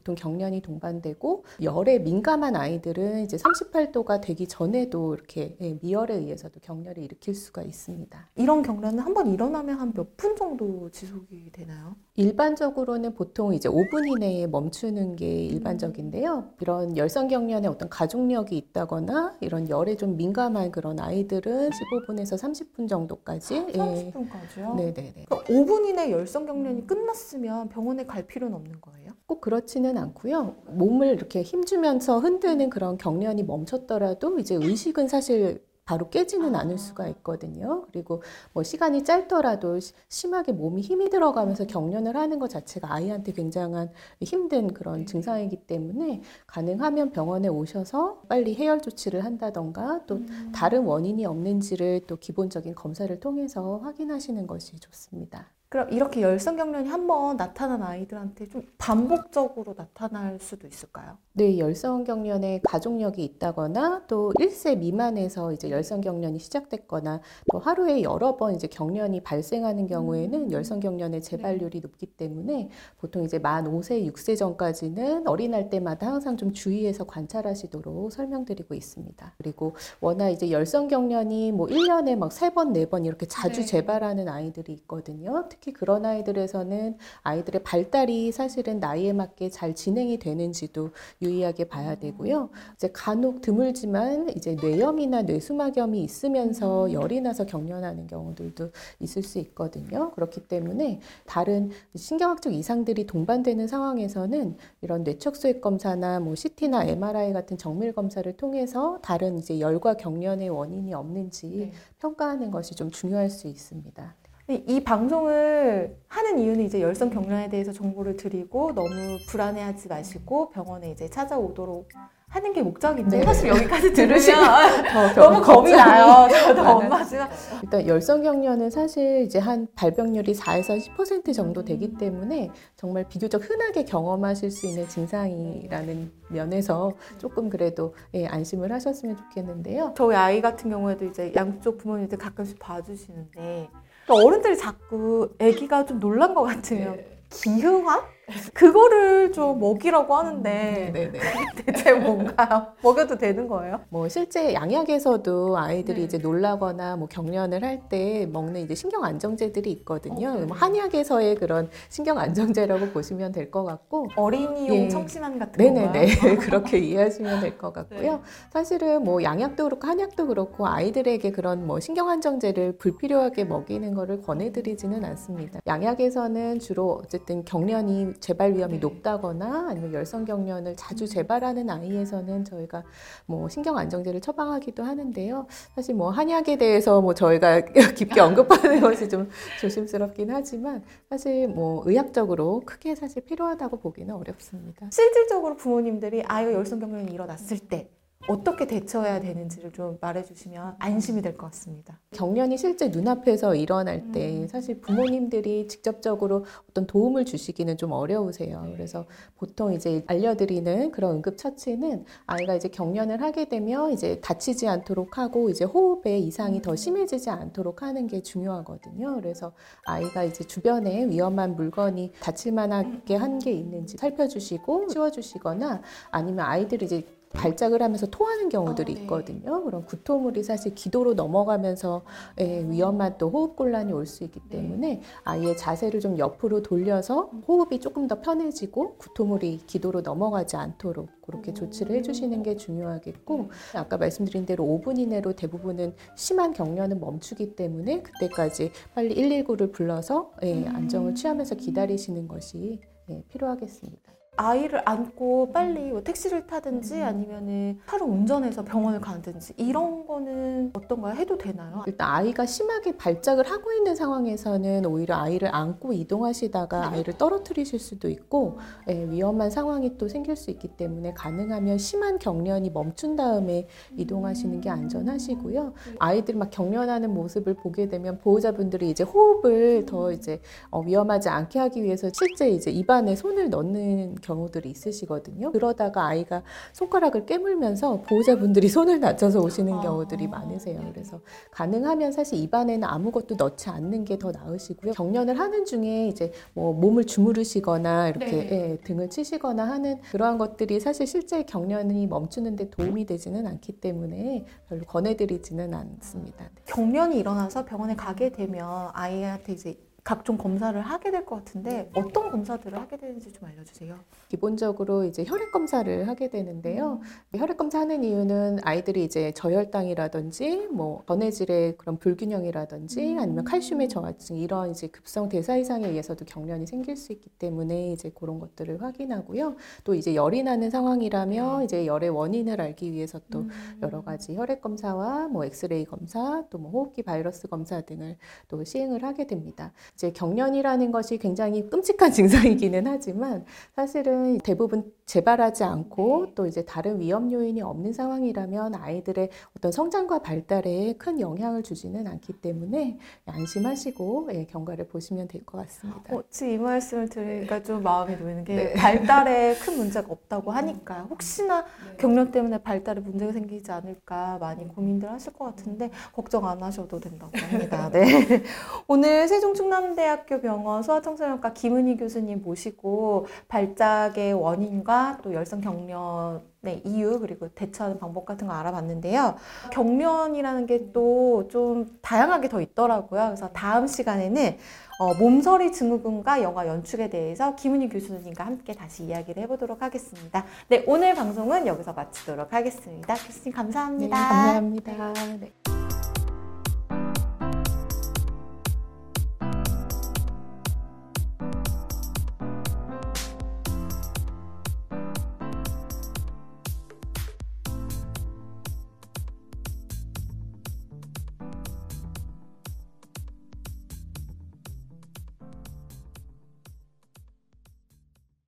보통 경련이 동반되고 열에 민감한 아이들은 이제 38도가 되기 전에도 이렇게 예, 미열에 의해서도 경련을 일으킬 수가 있습니다. 이런 경련은 한 번 일어나면 한 몇 분 정도 지속이 되나요? 일반적으로는 보통 이제 5분 이내에 멈추는 게 일반적인데요. 이런 열성 경련에 어떤 가족력이 있다거나 이런 열에 좀 민감한 그런 아이들은 15분에서 30분 정도까지. 예. 30분까지요? 네 네 네. 그럼 5분 이내 열성 경련이 끝났으면 병원에 갈 필요는 없는 거예요? 꼭 그렇지는 않고요. 몸을 이렇게 힘주면서 흔드는 그런 경련이 멈췄더라도 이제 의식은 사실 바로 깨지는 않을 수가 있거든요. 그리고 뭐 시간이 짧더라도 시- 심하게 몸이 힘이 들어가면서 경련을 하는 것 자체가 아이한테 굉장한 힘든 그런 증상이기 때문에 가능하면 병원에 오셔서 빨리 해열 조치를 한다던가 또 다른 원인이 없는지를 또 기본적인 검사를 통해서 확인하시는 것이 좋습니다. 그럼 이렇게 열성 경련이 한 번 나타난 아이들한테 좀 반복적으로 나타날 수도 있을까요? 네, 열성 경련에 가족력이 있다거나 또 1세 미만에서 이제 열성 경련이 시작됐거나 또 하루에 여러 번 이제 경련이 발생하는 경우에는 열성 경련의 재발률이 높기 때문에 보통 이제 만 5세, 6세 전까지는 어린할 때마다 항상 좀 주의해서 관찰하시도록 설명드리고 있습니다. 그리고 워낙 이제 열성 경련이 뭐 1년에 막 3번, 4번 이렇게 자주 네. 재발하는 아이들이 있거든요. 특히 그런 아이들에서는 아이들의 발달이 사실은 나이에 맞게 잘 진행이 되는지도 유의하게 봐야 되고요. 이제 간혹 드물지만 이제 뇌염이나 뇌수막염이 있으면서 열이 나서 경련하는 경우들도 있을 수 있거든요. 그렇기 때문에 다른 신경학적 이상들이 동반되는 상황에서는 이런 뇌척수액 검사나 뭐 CT나 MRI 같은 정밀 검사를 통해서 다른 이제 열과 경련의 원인이 없는지 평가하는 것이 좀 중요할 수 있습니다. 이 방송을 하는 이유는 이제 열성 경련에 대해서 정보를 드리고 너무 불안해하지 마시고 병원에 이제 찾아오도록 하는 게 목적인데 네. 사실 여기까지 들으시면 너무 겁이 나요. 저도 엄마지만 일단 열성 경련은 사실 이제 한 발병률이 4에서 10% 정도 되기 때문에 정말 비교적 흔하게 경험하실 수 있는 증상이라는 면에서 조금 그래도 예, 안심을 하셨으면 좋겠는데요. 저희 아이 같은 경우에도 이제 양쪽 부모님들 가끔씩 봐주시는데 또 어른들이 자꾸 아기가 좀 놀란 것 같으면 기흥아? 그거를 좀 먹이라고 하는데 네네. 대체 뭔가요? 먹여도 되는 거예요? 뭐 실제 양약에서도 아이들이 네. 이제 놀라거나 뭐 경련을 할 때 먹는 이제 신경 안정제들이 있거든요. 뭐 한약에서의 그런 신경 안정제라고 보시면 될 것 같고 어린이용 예. 청심환 같은 건가요? 네네네 그렇게 이해하시면 될 것 같고요. 네. 사실은 뭐 양약도 그렇고 한약도 그렇고 아이들에게 그런 뭐 신경 안정제를 불필요하게 먹이는 거를 권해드리지는 않습니다. 양약에서는 주로 어쨌든 경련이 재발 위험이 네. 높다거나 아니면 열성 경련을 자주 재발하는 아이에서는 저희가 뭐 신경 안정제를 처방하기도 하는데요. 사실 뭐 한약에 대해서 뭐 저희가 깊게 언급하는 것이 좀 조심스럽긴 하지만 사실 뭐 의학적으로 크게 사실 필요하다고 보기는 어렵습니다. 실질적으로 부모님들이 아이가 열성 경련이 일어났을 때 어떻게 대처해야 되는지를 좀 말해주시면 안심이 될 것 같습니다. 경련이 실제 눈앞에서 일어날 때 음. 사실 부모님들이 직접적으로 어떤 도움을 주시기는 좀 어려우세요. 네. 그래서 보통 이제 알려드리는 그런 응급처치는 아이가 이제 경련을 하게 되면 이제 다치지 않도록 하고 이제 호흡에 이상이 음. 더 심해지지 않도록 하는 게 중요하거든요. 그래서 아이가 이제 주변에 위험한 물건이 다칠 만하게 한 게 있는지 살펴주시고 치워주시거나 아니면 아이들이 이제 발작을 하면서 토하는 경우들이 아, 네. 있거든요. 그런 구토물이 사실 기도로 넘어가면서 예, 위험한 또 호흡곤란이 올 수 있기 때문에 아이의 자세를 좀 옆으로 돌려서 호흡이 조금 더 편해지고 구토물이 기도로 넘어가지 않도록 그렇게 조치를 해주시는 게 중요하겠고 아까 말씀드린 대로 5분 이내로 대부분은 심한 경련은 멈추기 때문에 그때까지 빨리 119를 불러서 예, 안정을 취하면서 기다리시는 것이 예, 필요하겠습니다. 아이를 안고 빨리 뭐 택시를 타든지 아니면은 차를 운전해서 병원을 가든지 이런 거는 어떤가요? 해도 되나요? 일단 아이가 심하게 발작을 하고 있는 상황에서는 오히려 아이를 안고 이동하시다가 아이를 떨어뜨리실 수도 있고 예, 위험한 상황이 또 생길 수 있기 때문에 가능하면 심한 경련이 멈춘 다음에 이동하시는 게 안전하시고요. 아이들 막 경련하는 모습을 보게 되면 보호자분들이 이제 호흡을 더 이제 어, 위험하지 않게 하기 위해서 실제 이제 입안에 손을 넣는 경우들이 있으시거든요. 그러다가 아이가 손가락을 깨물면서 보호자분들이 손을 다쳐서 오시는 경우들이 많으세요. 그래서 가능하면 사실 입안에는 아무것도 넣지 않는 게 더 나으시고요. 경련을 하는 중에 이제 뭐 몸을 주무르시거나 이렇게 네. 예, 등을 치시거나 하는 그러한 것들이 사실 실제 경련이 멈추는데 도움이 되지는 않기 때문에 별로 권해드리지는 않습니다. 네. 경련이 일어나서 병원에 가게 되면 아이한테 이제 각종 검사를 하게 될 것 같은데 어떤 검사들을 하게 되는지 좀 알려주세요. 기본적으로 이제 혈액 검사를 하게 되는데요. 혈액 검사하는 이유는 아이들이 이제 저혈당이라든지 뭐 전해질의 그런 불균형이라든지 아니면 칼슘의 저하증 이런 이제 급성 대사 이상에 의해서도 경련이 생길 수 있기 때문에 이제 그런 것들을 확인하고요. 또 이제 열이 나는 상황이라면 이제 열의 원인을 알기 위해서 또 여러 가지 혈액 검사와 뭐 엑스레이 검사 또 뭐 호흡기 바이러스 검사 등을 또 시행을 하게 됩니다. 이제 경련이라는 것이 굉장히 끔찍한 증상이기는 하지만 사실은 대부분 재발하지 않고 또 이제 다른 위험 요인이 없는 상황이라면 아이들의 어떤 성장과 발달에 큰 영향을 주지는 않기 때문에 안심하시고 예, 경과를 보시면 될 것 같습니다. 어, 지금 이 말씀을 들으니까 좀 마음이 놓이는 게 네. 발달에 큰 문제가 없다고 하니까 혹시나 경련 때문에 발달에 문제가 생기지 않을까 많이 고민들 하실 것 같은데 걱정 안 하셔도 된다고 합니다. 네. 오늘 세종 충남 충남대학교 병원 소아청소년과 김은희 교수님 모시고 발작의 원인과 또 열성 경련의 이유 그리고 대처하는 방법 같은 거 알아봤는데요. 경련이라는 게 또 좀 다양하게 더 있더라고요. 그래서 다음 시간에는 어, 몸서리 증후군과 영화 연축에 대해서 김은희 교수님과 함께 다시 이야기를 해보도록 하겠습니다. 네, 오늘 방송은 여기서 마치도록 하겠습니다. 교수님 네, 감사합니다. 감사합니다. 네.